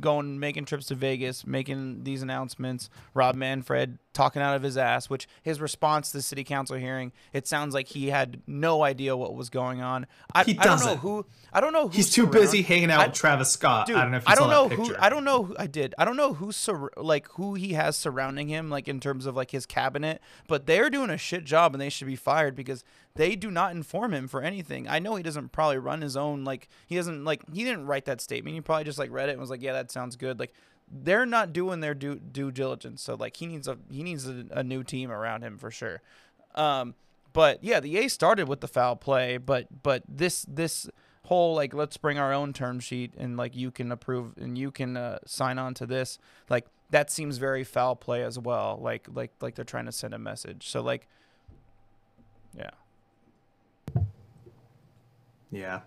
going making trips to Vegas, making these announcements. Rob Manfred talking out of his ass, which his response to the city council hearing, it sounds like he had no idea what was going on. I, He I don't know who. I don't know. Who he's too busy hanging out I- with Travis Scott. Dude, I don't know I don't know who picture. I don't know who I did. I don't know who's sur- like who he has surrounding him like in terms of like his cabinet, but they're doing a shit job and they should be fired because they do not inform him for anything. I know he doesn't probably run his own like he doesn't like he didn't write that statement. He probably just like read it and was like, "Yeah, that sounds good." Like they're not doing their due due diligence. So like he needs a he needs a, a new team around him for sure. Um, but yeah, the A started with the foul play, but but this this whole like let's bring our own term sheet and like you can approve and you can uh, sign on to this like that seems very foul play as well. Like like like they're trying to send a message. So like, yeah. Yeah.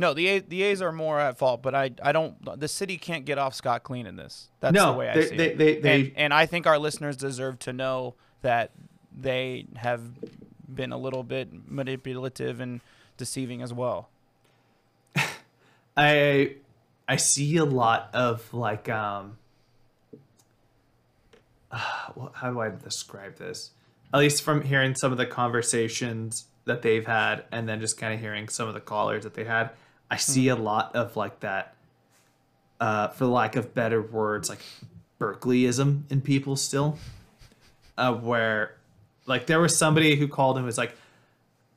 No, the A, the A's are more at fault, but I I don't. The city can't get off scot clean in this. That's No, the way I they- see they- it. they- they- and, and I think our listeners deserve to know that they have been a little bit manipulative and deceiving as well. I I see a lot of like um how do I describe this? At least from hearing some of the conversations that they've had and then just kind of hearing some of the callers that they had, I see a lot of like that uh for lack of better words like Berkeleyism in people still. Uh where like there was somebody who called him was like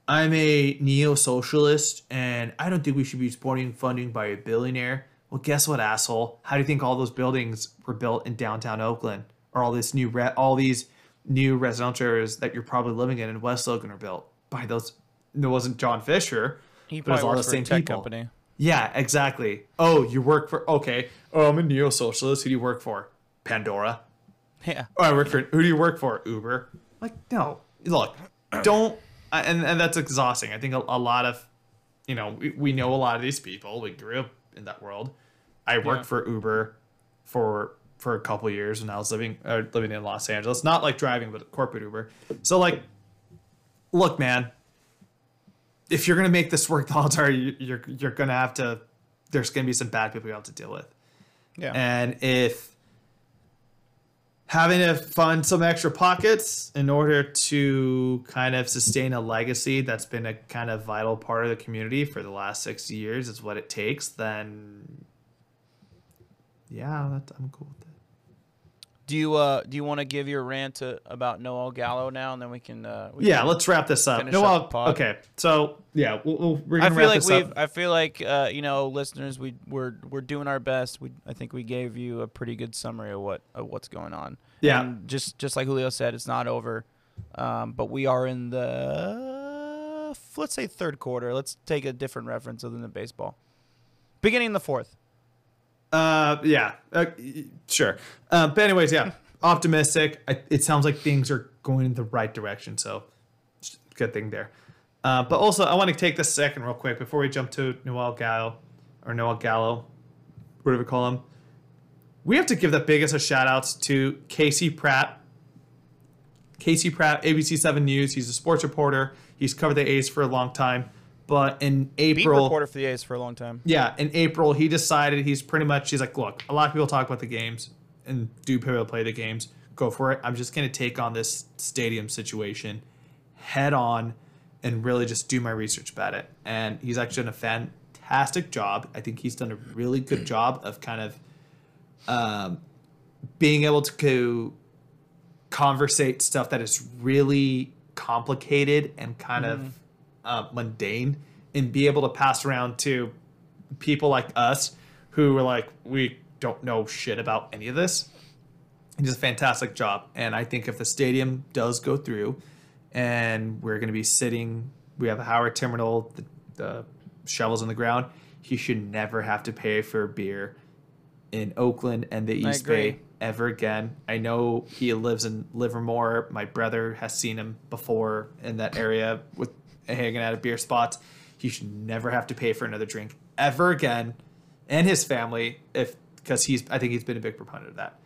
I'm a neo socialist and I don't think we should be supporting funding by a billionaire. Well, guess what, asshole? How do you think all those buildings were built in downtown Oakland? Or all this new re- all these new residential areas that you're probably living in in West Oakland are built by those it wasn't John Fisher. He It was probably all works the same tech people. company. Yeah, exactly. Oh, you work for okay. Oh, I'm a neo socialist. Who do you work for? Pandora. Yeah. Oh, I work for who do you work for? Uber. Like, no. Look, don't and and that's exhausting. I think a, a lot of you know, we, we know a lot of these people. We grew up in that world. I worked Yeah. for Uber for for a couple years when I was living uh, living in Los Angeles. Not like driving, but corporate Uber. So like look, man, if you're gonna make this work the whole time, you- you're you're gonna have to. There's gonna be some bad people you have to deal with. Yeah. And if having to fund some extra pockets in order to kind of sustain a legacy that's been a kind of vital part of the community for the last 60 years is what it takes, then yeah, that, I'm cool. Do you uh do you want to give your rant to, about Noel Gallo now, and then we can uh we Yeah, can- let's wrap this up. Noel, No, up I'll- the pod. okay. So yeah, we'll, we'll, we're I feel like this we've. up. I feel like uh, you know, listeners, we we're we're doing our best. We I think we gave you a pretty good summary of what of what's going on. Yeah. And just just like Julio said, it's not over, um, but we are in the let's say third quarter. Let's take a different reference other than baseball. Beginning in the fourth. Uh, yeah, uh, sure. Uh, but anyways, yeah, optimistic. I, it sounds like things are going in the right direction, so good thing there. Uh, but also, I want to take this second real quick before we jump to Noel Gallo or Noel Gallo, whatever we call him. We have to give the biggest of shout outs to Casey Pratt. Casey Pratt, ABC 7 News. He's a sports reporter. He's covered the A's for a long time. But in Beat April, reporter for the A's for a long time. yeah, in April, he decided he's pretty much he's like, look, a lot of people talk about the games and do people play the games. Go for it. I'm just gonna take on this stadium situation head on and really just do my research about it. And he's actually done a fantastic job. I think he's done a really good job of kind of um, being able to co- conversate stuff that is really complicated and kind of uh, mundane and be able to pass around to people like us who are like we don't know shit about any of this. He does a fantastic job. And i think if the stadium does go through and we're going to be sitting we have a howard terminal the, the shovels in the ground he should never have to pay for beer in oakland and the east bay ever again. I know he lives in livermore. My brother has seen him before in that area with hanging out at beer spots he should never have to pay for another drink ever again and his family if because he's i think he's been a big proponent of that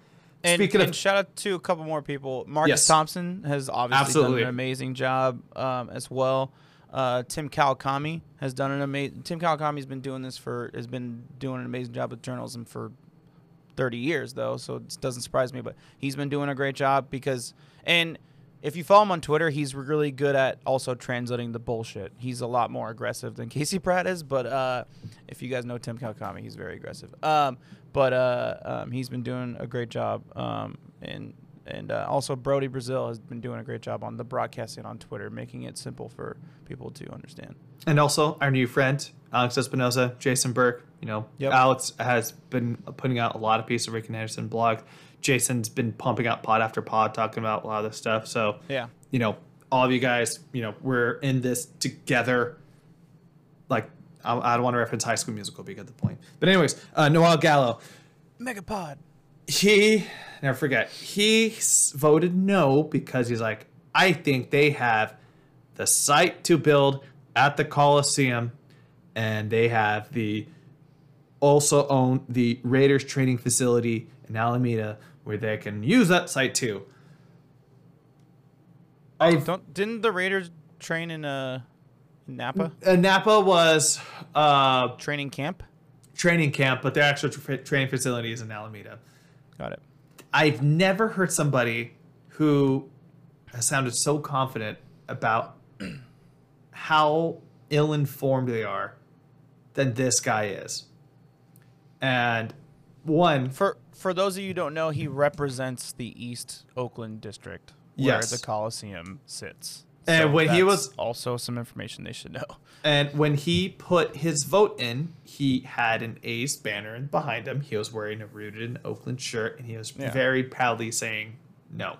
And, speaking and of shout out to a couple more people. Marcus Yes. Thompson has obviously Absolutely. done an amazing job um, as well. Uh, Tim Kawakami has done an amazing. Tim Kawakami's been doing this for has been doing an amazing job with journalism for 30 years though, so it doesn't surprise me. But he's been doing a great job because and if you follow him on Twitter, he's really good at also translating the bullshit. He's a lot more aggressive than Casey Pratt is, but uh, if you guys know Tim Kawakami, he's very aggressive. Um, but uh, um, he's been doing a great job, um, and and uh, also Brody Brazil has been doing a great job on the broadcasting on Twitter, making it simple for people to understand. and also our new friend alex espinosa jason burke You know, Yep. Alex has been putting out a lot of pieces of Rick and Anderson blog. Jason's been pumping out pod after pod talking about a lot of this stuff. So Yeah. you know, all of you guys, you know, we're in this together. Like, I, I don't want to reference High School Musical, but you get the point. But anyways, uh, Noel Gallo, Megapod. he never forget he voted no because he's like, I think they have the site to build at the Coliseum, and they have the also own the Raiders training facility in Alameda where they can use that site too. I Don't didn't the Raiders train in uh Napa uh, Napa was uh, training camp? training camp, but their actual tra- training facility is in Alameda. Got it. I've never heard somebody who has sounded so confident about how ill informed they are than this guy is. And one, For for those of you who don't know, he represents the East Oakland district where Yes. the Coliseum sits. And when he was- also some information they should know. and when he put his vote in, he had an A's banner behind him. He was wearing a rooted in Oakland shirt, and he was Yeah. very proudly saying no.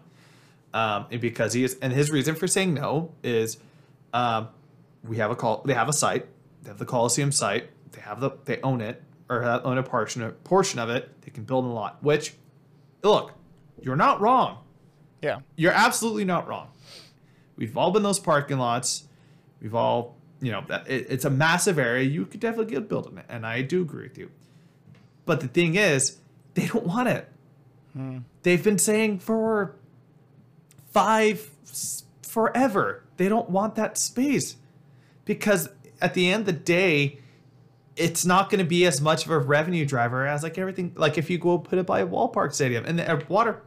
Um, and because he is, and his reason for saying no is, um, we have a call. They have a site. They have the Coliseum site. They have the. They own it or own a portion of, portion of it. They can build a lot. Which, look, you're not wrong. Yeah. You're absolutely not wrong. We've all been those parking lots. We've all, you know, that- it, it's a massive area. You could definitely get building it, and I do agree with you. But the thing is, they don't want it. Hmm. They've been saying for five forever they don't want that space because at the end of the day, it's not going to be as much of a revenue driver as like everything. Like if you go put it by a Wallpark Stadium and the water,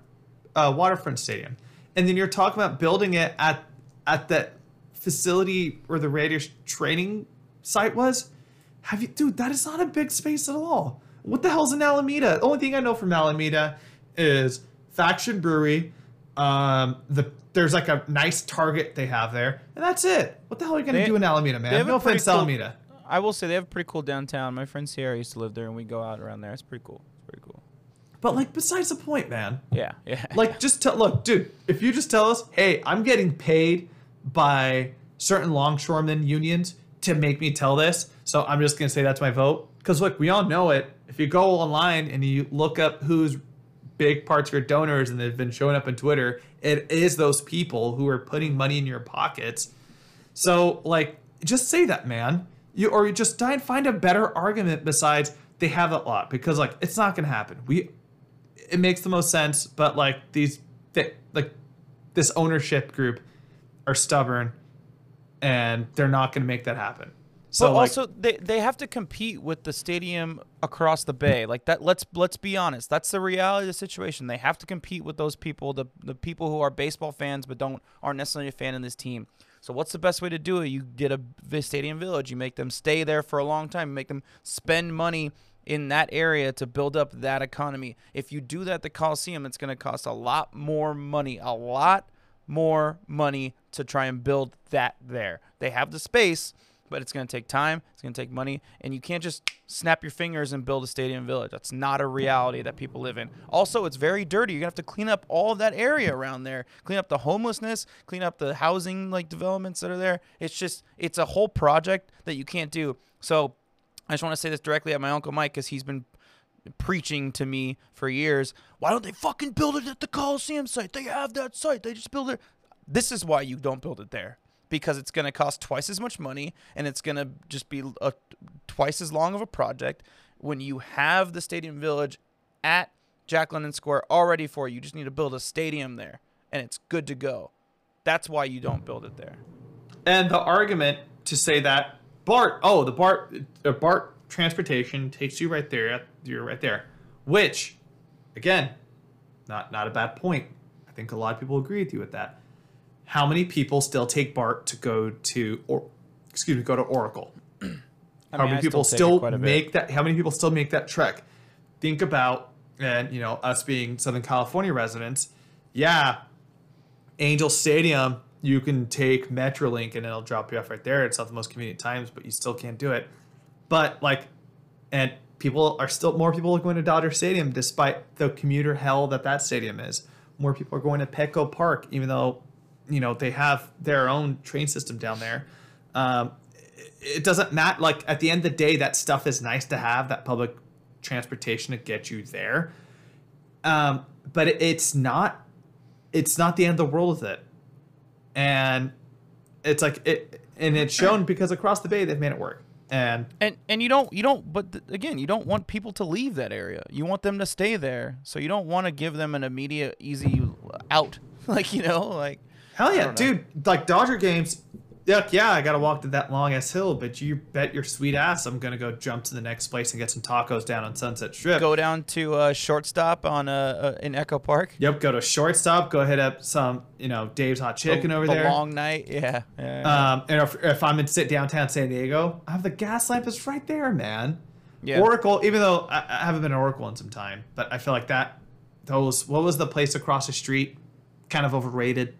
uh, waterfront stadium, and then you're talking about building it at at that facility where the Raiders training site was. Have you, dude? That is not a big space at all. What the hell's in Alameda? The only thing I know from Alameda is Faction Brewery. Um, the there's like a nice Target they have there, and that's it. What the hell are you gonna They- do in Alameda, man? No offense, cool- Alameda. I will say they have a pretty cool downtown. My friend Sierra used to live there, and we go out around there. It's pretty cool. It's pretty cool. But like, besides the point, man. Yeah, yeah. Like, just tell look, dude. If you just tell us, hey, I'm getting paid by certain longshoremen unions to make me tell this, so I'm just gonna say that's my vote. Because look, we all know it. If you go online and you look up who's big parts of your donors and they've been showing up on Twitter, it is those people who are putting money in your pockets. So like, just say that, man. You or you just try and find a better argument besides they have a lot because like it's not gonna happen. We it makes the most sense, but like these th- like this ownership group are stubborn and they're not gonna make that happen. So but like, also they, they have to compete with the stadium across the bay like that let's let's be honest that's the reality of the situation they have to compete with those people the the people who are baseball fans but don't aren't necessarily a fan of this team so what's the best way to do it? You get a stadium village. You make them stay there for a long time. Make them spend money in that area to build up that economy. If you do that at the coliseum it's going to cost a lot more money a lot more money to try and build that there. They have the space but it's going to take time, it's going to take money, and you can't just snap your fingers and build a stadium village. That's not a reality that people live in. Also, it's very dirty. You're going to have to clean up all of that area around there. Clean up the homelessness, clean up the housing like developments that are there. It's just it's a whole project that you can't do. So, I just want to say this directly at my uncle Mike cuz he's been preaching to me for years. Why don't they fucking build it at the Coliseum site? They have that site. They just build it. This is why you don't build it there because it's going to cost twice as much money and it's going to just be a, twice as long of a project when you have the stadium village at Jack London Square already for you. You just need to build a stadium there and it's good to go. That's why you don't build it there. and the argument to say that BART, oh, the BART, uh, BART transportation takes you right there. You're right there. Which, again, not not a bad point. I think a lot of people agree with you with that. How many people still take BART to go to, or excuse me, go to Oracle? How mean, many I people take it still quite a bit. make that? How many people still make that trek? Think about, and you know, us being Southern California residents. Yeah, Angel Stadium, you can take MetroLink and it'll drop you off right there. It's not the most convenient times, but you still can't do it. But like, and people are still more people are going to Dodger Stadium despite the commuter hell that that stadium is. More people are going to Petco Park, even though you know they have their own train system down there. Um, it- doesn't matter. Like at the end of the day, that stuff is nice to have. That public transportation to get you there, um, but it, it's not. It's not the end of the world with it, and it's like it, and it's shown because across the bay they've made it work. And And and you don't you don't but th- again you don't want people to leave that area. You want them to stay there. So you don't want to give them an immediate easy out. Like you know like Hell yeah, dude! Like Dodger games, yuck, yeah, I gotta walk to that long ass hill, but you bet your sweet ass I'm gonna go jump to the next place and get some tacos down on Sunset Strip. go down to uh, shortstop on uh, uh in Echo Park. Yep, go to shortstop, go hit up some, you know, Dave's Hot Chicken the, over the there. long night. Yeah. yeah, yeah. um, and if, if I'm in sit downtown San Diego, I have the Gaslamp is right there, man. Yeah. Oracle, even though I, I haven't been to Oracle in some time, but I feel like that, those, what was the place across the street? Kind of overrated.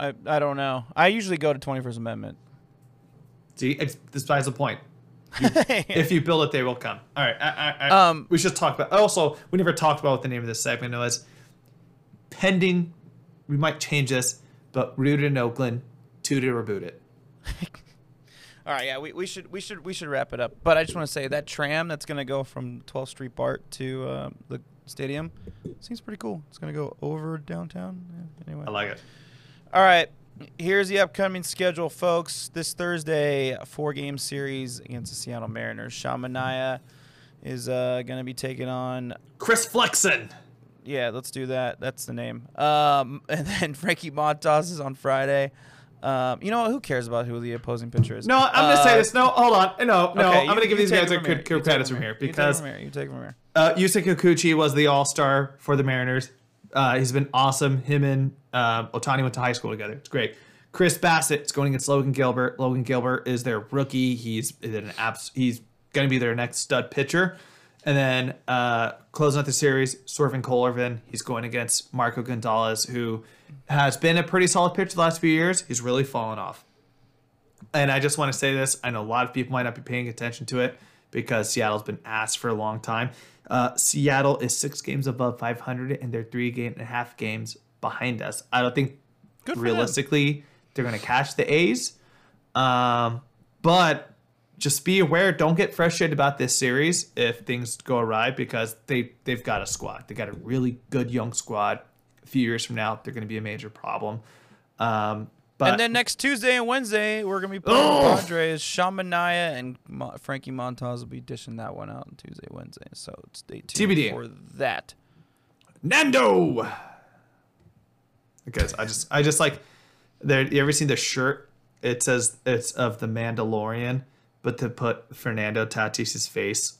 I I don't know. I usually go to 21st Amendment. See, it's, this besides the point. if you build it, they will come. All right. I, I, I, Um, we should talk about. Also, we never talked about what the name of this segment was. Pending, we might change this, but rooted in Oakland, toot it or boot it. All right, yeah, we, we should we should we should wrap it up. But I just want to say that tram that's gonna go from 12th Street BART to um, the stadium seems pretty cool. It's gonna go over downtown. Yeah, anyway, I like it. All right. Here's the upcoming schedule, folks. This Thursday, four-game series against the Seattle Mariners. Sean Manaea is uh, gonna be taking on Chris Flexen. yeah, let's do that. That's the name. Um, and then Frankie Montas is on Friday. Um, you know what? Who cares about who the opposing pitcher is? No, I'm gonna say Uh, this. No, hold on. No, no. okay, I'm gonna give these guys a good You take it credits from here You take because from here. You take from here. uh, Yusei Kikuchi was the All Star for the Mariners. Uh, he's been awesome. Him and uh, Ohtani went to high school together. It's great. Chris Bassitt is going against Logan Gilbert. Logan Gilbert is their rookie. He's an abs- He's going to be their next stud pitcher. And then uh, closing out the series, Swervin Colorvin. He's going against Marco Gonzales, who has been a pretty solid pitcher the last few years. He's really fallen off. And I just want to say this. I know a lot of people might not be paying attention to it because Seattle's been asked for a long time. Uh, Seattle is six games above 500, and they're three game and a half games behind us. I don't think for them. realistically they're going to catch the A's. Um, but just be aware. Don't get frustrated about this series if things go awry because they they've got a squad. They got a really good young squad. A few years from now, they're going to be a major problem. Um, but and then next Tuesday and Wednesday, we're gonna be playing the Padres. Sean Manaea and Mo- Frankie Montas will be dishing that one out on Tuesday, Wednesday. So stay tuned TBD. for that. Nando. Because I just I just like there. You ever seen the shirt? It says it's of the Mandalorian, but to put Fernando Tatis's face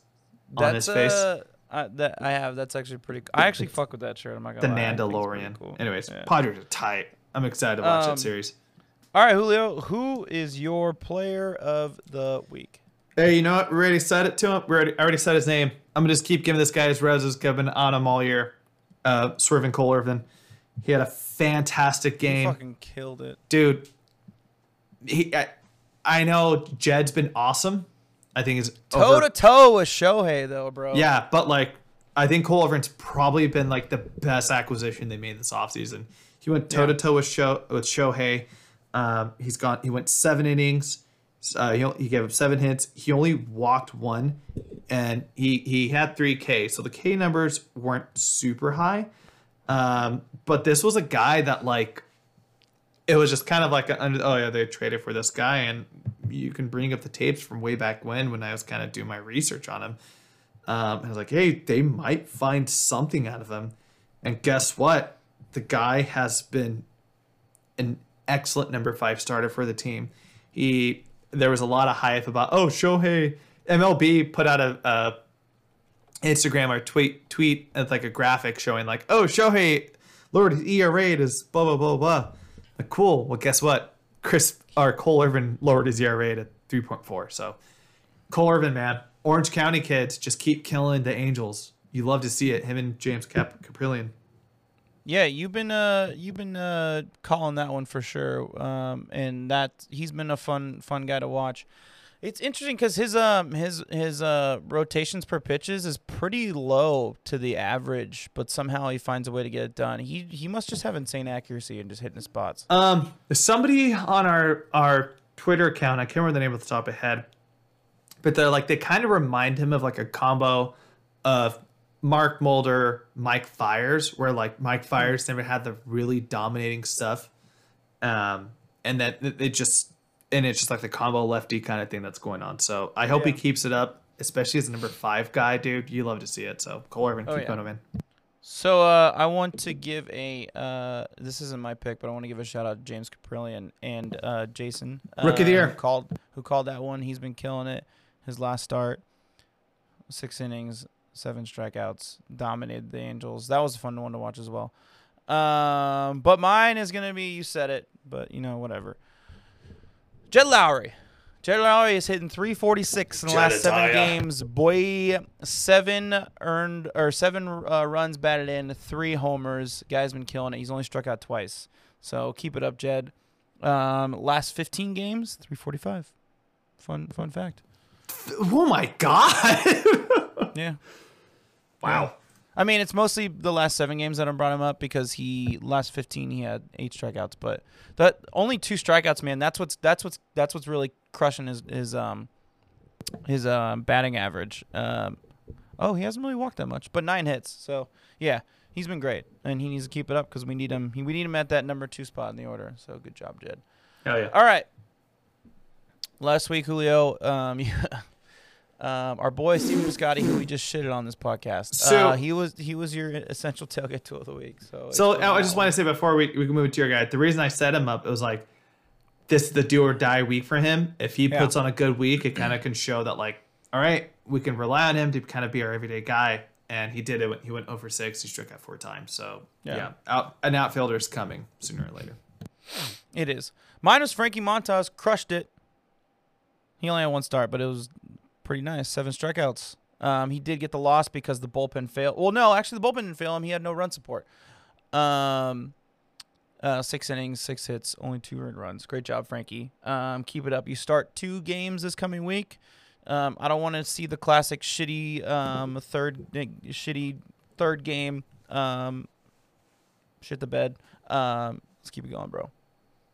on his face. Uh, I, that I have. That's actually pretty. cool. I actually fuck with that shirt. I'm not The gonna lie. It's pretty Mandalorian. cool. Anyways, Yeah. Padres are tight. I'm excited to watch Um, that series. All right, Julio. Who is your player of the week? Hey, you know what? We already said it to him. We already, I already said his name. I'm gonna just keep giving this guy his roses. Giving on him all year. Uh, Swervin Colorvin. He had a fantastic He game. fucking killed it. dude. He, I, I know Jed's been awesome. I think is Toe over- to toe with Shohei, though, bro. yeah, but like I think Cole Irvin's probably been like the best acquisition they made this offseason. He went toe to toe with Sho with Shohei. Um, he's gone. He went seven innings. Uh, he, he gave up seven hits. He only walked one, and he he had three K. So the K numbers weren't super high. Um, but this was a guy that like it was just kind of like a, oh yeah they traded for this guy and you can bring up the tapes from way back when when I was kind of doing my research on him. Um, I was like, hey, they might find something out of him. And guess what? The guy has been an excellent number five starter for the team. He there was a lot of hype about oh Shohei MLB put out a, a Instagram or tweet tweet as like a graphic showing like oh Shohei lowered his ERA is blah blah blah blah. Like, cool. Well, guess what? Chris or Cole Irvin lowered his ERA to 3.4. So Cole Irvin, man, Orange County kids just keep killing the Angels. You love to see it. Him and James Cap- Kaprielian. Yeah, you've been uh you've been uh calling that one for sure. Um and that he's been a fun fun guy to watch. It's interesting because his um his his uh rotations per pitches is pretty low to the average, but somehow he finds a way to get it done. He he must just have insane accuracy and just hitting the spots. Um, somebody on our our Twitter account, I can't remember the name of the top of head, but they're like they kind of remind him of like a combo of Mark Mulder, Mike Fiers, where like Mike Fiers never had the really dominating stuff, um, and that it just and it's just like the combo lefty kind of thing that's going on. So I hope he keeps it up, especially as a number five guy, dude. You love to see it. So Cole Irvin, Oh, keep yeah. going, man. So uh, I want to give a uh, this isn't my pick, but I want to give a shout out to James Kaprielian and uh, Jason Rookie of the uh, year. who called who called that one. He's been killing it. His last start, six innings, seven strikeouts, dominated the Angels. That was a fun one to watch as well. Um, but mine is gonna be you said it, but you know whatever. Jed Lowrie. Jed Lowrie is hitting 346 in the last seven games. Boy, seven earned or seven uh, runs batted in, three homers. Guy's been killing it. He's only struck out twice. So keep it up, Jed. Um, last 15 games, 345. Fun, fun fact. Oh my god! Yeah. wow. I mean, it's mostly the last seven games that I brought him up because he last fifteen he had eight strikeouts, but that only two strikeouts, man. That's what's that's what's that's what's really crushing his his um his um batting average. Um, oh, he hasn't really walked that much, but nine hits. So yeah, he's been great, and he needs to keep it up because we need him. He, we need him at that number two spot in the order. So good job, Jed. Hell yeah. All right. Last week, Julio, um, um, our boy Stephen Piscotty, who we just shitted on this podcast, So- uh, he was he was your essential tailgate tool of the week. So, So explain I just one. want to say before we, we can move to your guy, the reason I set him up, it was like this is the do or die week for him. If he Yeah. puts on a good week, it kind of can show that like, all right, we can rely on him to kind of be our everyday guy. And he did it. When he went over six. He struck out four times. So Yeah. yeah, out, an outfielder is coming sooner or later. it is. Mine was Frankie Montas, crushed it. He only had one start, but it was pretty nice. Seven strikeouts. Um, he did get the loss because the bullpen failed. Well, no, actually the bullpen didn't fail him. He had no run support. Um, uh, six innings, six hits, only two earned runs. Great job, Frankie. Um, keep it up. You start two games this coming week. Um, I don't want to see the classic shitty um, third shitty third game. Um, shit the bed. Um, let's keep it going, bro.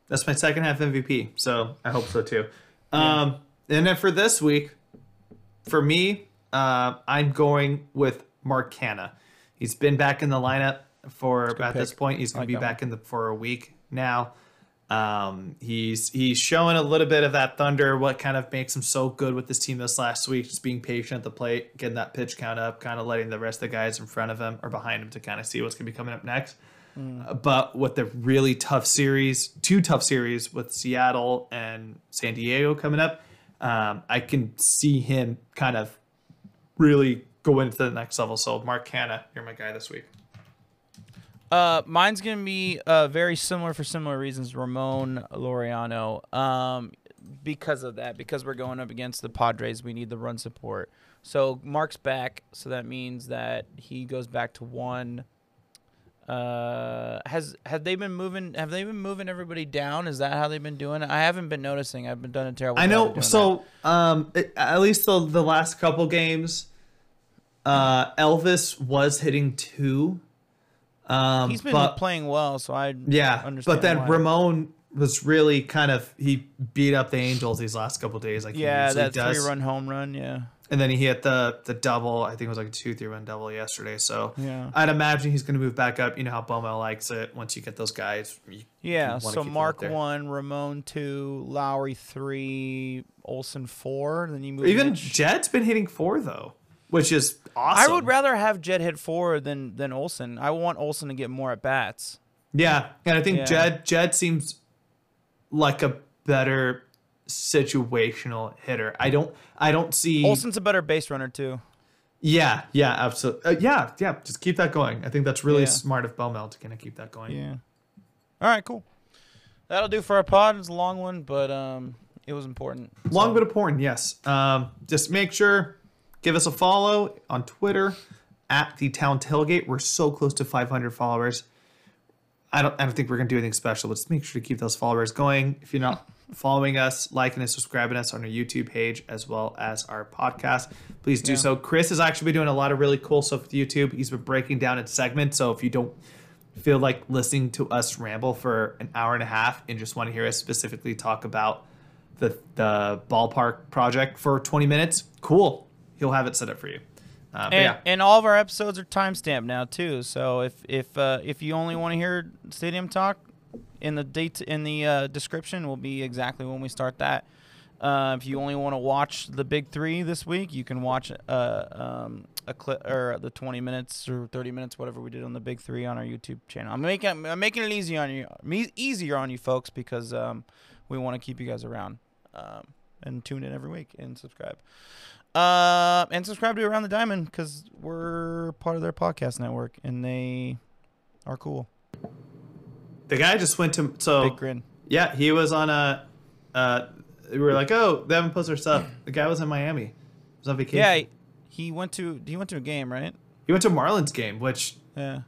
That's my second half MVP. So I hope so too. Um, and then for this week, for me, uh, I'm going with Mark Canha. He's been back in the lineup for at this point. He's going like to be back in the for a week now. Um, he's he's showing a little bit of that thunder. What kind of makes him so good with this team this last week? Just being patient at the plate, getting that pitch count up, kind of letting the rest of the guys in front of him or behind him to kind of see what's going to be coming up next. Uh, But with the really tough series, two tough series with Seattle and San Diego coming up, um, I can see him kind of really go into the next level. So Mark Canha, you're my guy this week. Uh, mine's gonna be uh very similar for similar reasons. Ramon Laureano. Um, because of that, because we're going up against the Padres, we need the run support. So Mark's back, so that means that he goes back to one. Uh, has have they been moving? Have they been moving everybody down? Is that how they've been doing it? I haven't been noticing. I've been done a terrible. I know. doing that. So, um, it- at least the the last couple games, uh, Elvis was hitting two. Um, he's been but, playing well, so I yeah, understand but then why. Ramon was really kind of he beat up the Angels these last couple days, like yeah, that three run home run, yeah. And then he hit the the double. I think it was like a two three run double yesterday. So Yeah. I'd imagine he's going to move back up. You know how Bomo likes it. Once you get those guys, you, Yeah, wanna so keep them up Mark one, Ramon two, Lowrie three, Olson four. Then you move even Mitch. Jed's been hitting four though, which is awesome. I would rather have Jed hit four than than Olson. I want Olson to get more at bats. Yeah, and I think Yeah. Jed Jed seems like a better situational hitter. I don't I don't see. Olson's a better base runner too. Yeah, yeah, absolutely. Uh, yeah, yeah. Just keep that going. I think that's really Yeah. smart of Bowmel to kind of keep that going. Yeah. All right, cool. That'll do for our pod. It's a long one, but um, it was important. Long So- bit of porn, yes. Um, just make sure give us a follow on Twitter at the Town Tailgate. We're so close to 500 followers. I don't I don't think we're gonna do anything special, but just make sure to keep those followers going. If you're not following us, liking and subscribing us on our YouTube page as well as our podcast, please do Yeah. so. Chris has actually been doing a lot of really cool stuff with YouTube. He's been breaking down in segments. So if you don't feel like listening to us ramble for an hour and a half and just want to hear us specifically talk about the the ballpark project for 20 minutes, cool. He'll have it set up for you. Uh, And, yeah. and all of our episodes are timestamped now too. So if if uh, if you only want to hear stadium talk, in the date in the uh, description will be exactly when we start that. Uh, if you only want to watch the big three this week, you can watch uh, um, a clip or the 20 minutes or 30 minutes, whatever we did on the big three on our YouTube channel. I'm making I'm making it easy on you, me easier on you folks because um, we want to keep you guys around um, and tune in every week and subscribe. Uh, and subscribe to Around the Diamond because we're part of their podcast network and they are cool. the guy just went to so Big grin. Yeah, he was on a. Uh, we were like, oh, they haven't posted stuff. The guy was in Miami. He was on vacation. Yeah, he, he went to he went to a game, right? he went to a Marlins game, which Yeah.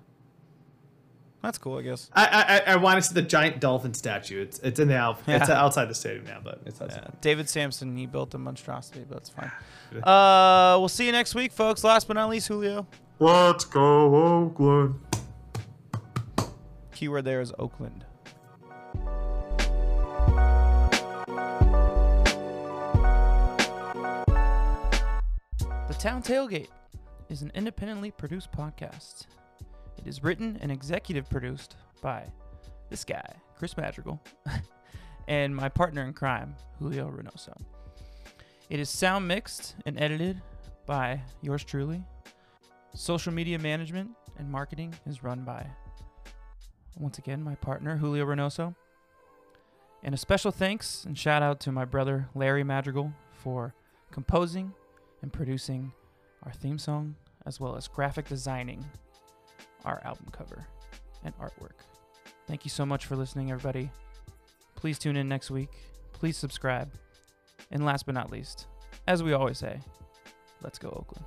That's cool, I guess. I I, I wanted to see the giant dolphin statue. It's it's in the out, it's outside the stadium now, but it's outside. Yeah. David Samson, he built a monstrosity, but it's fine. Uh, we'll see you next week, folks. Last but not least, Julio. Let's go Oakland. Keyword there is Oakland. The Town Tailgate is an independently produced podcast. It is written and executive produced by this guy, Chris Madrigal, and my partner in crime, Julio Reynoso. It is sound mixed and edited by yours truly. Social media management and marketing is run by once again my partner Julio Reynoso. And a special thanks and shout out to my brother Larry Madrigal for composing and producing our theme song as well as graphic designing our album cover and artwork. Thank you so much for listening everybody. Please tune in next week. Please subscribe. And last but not least, as we always say, let's go Oakland.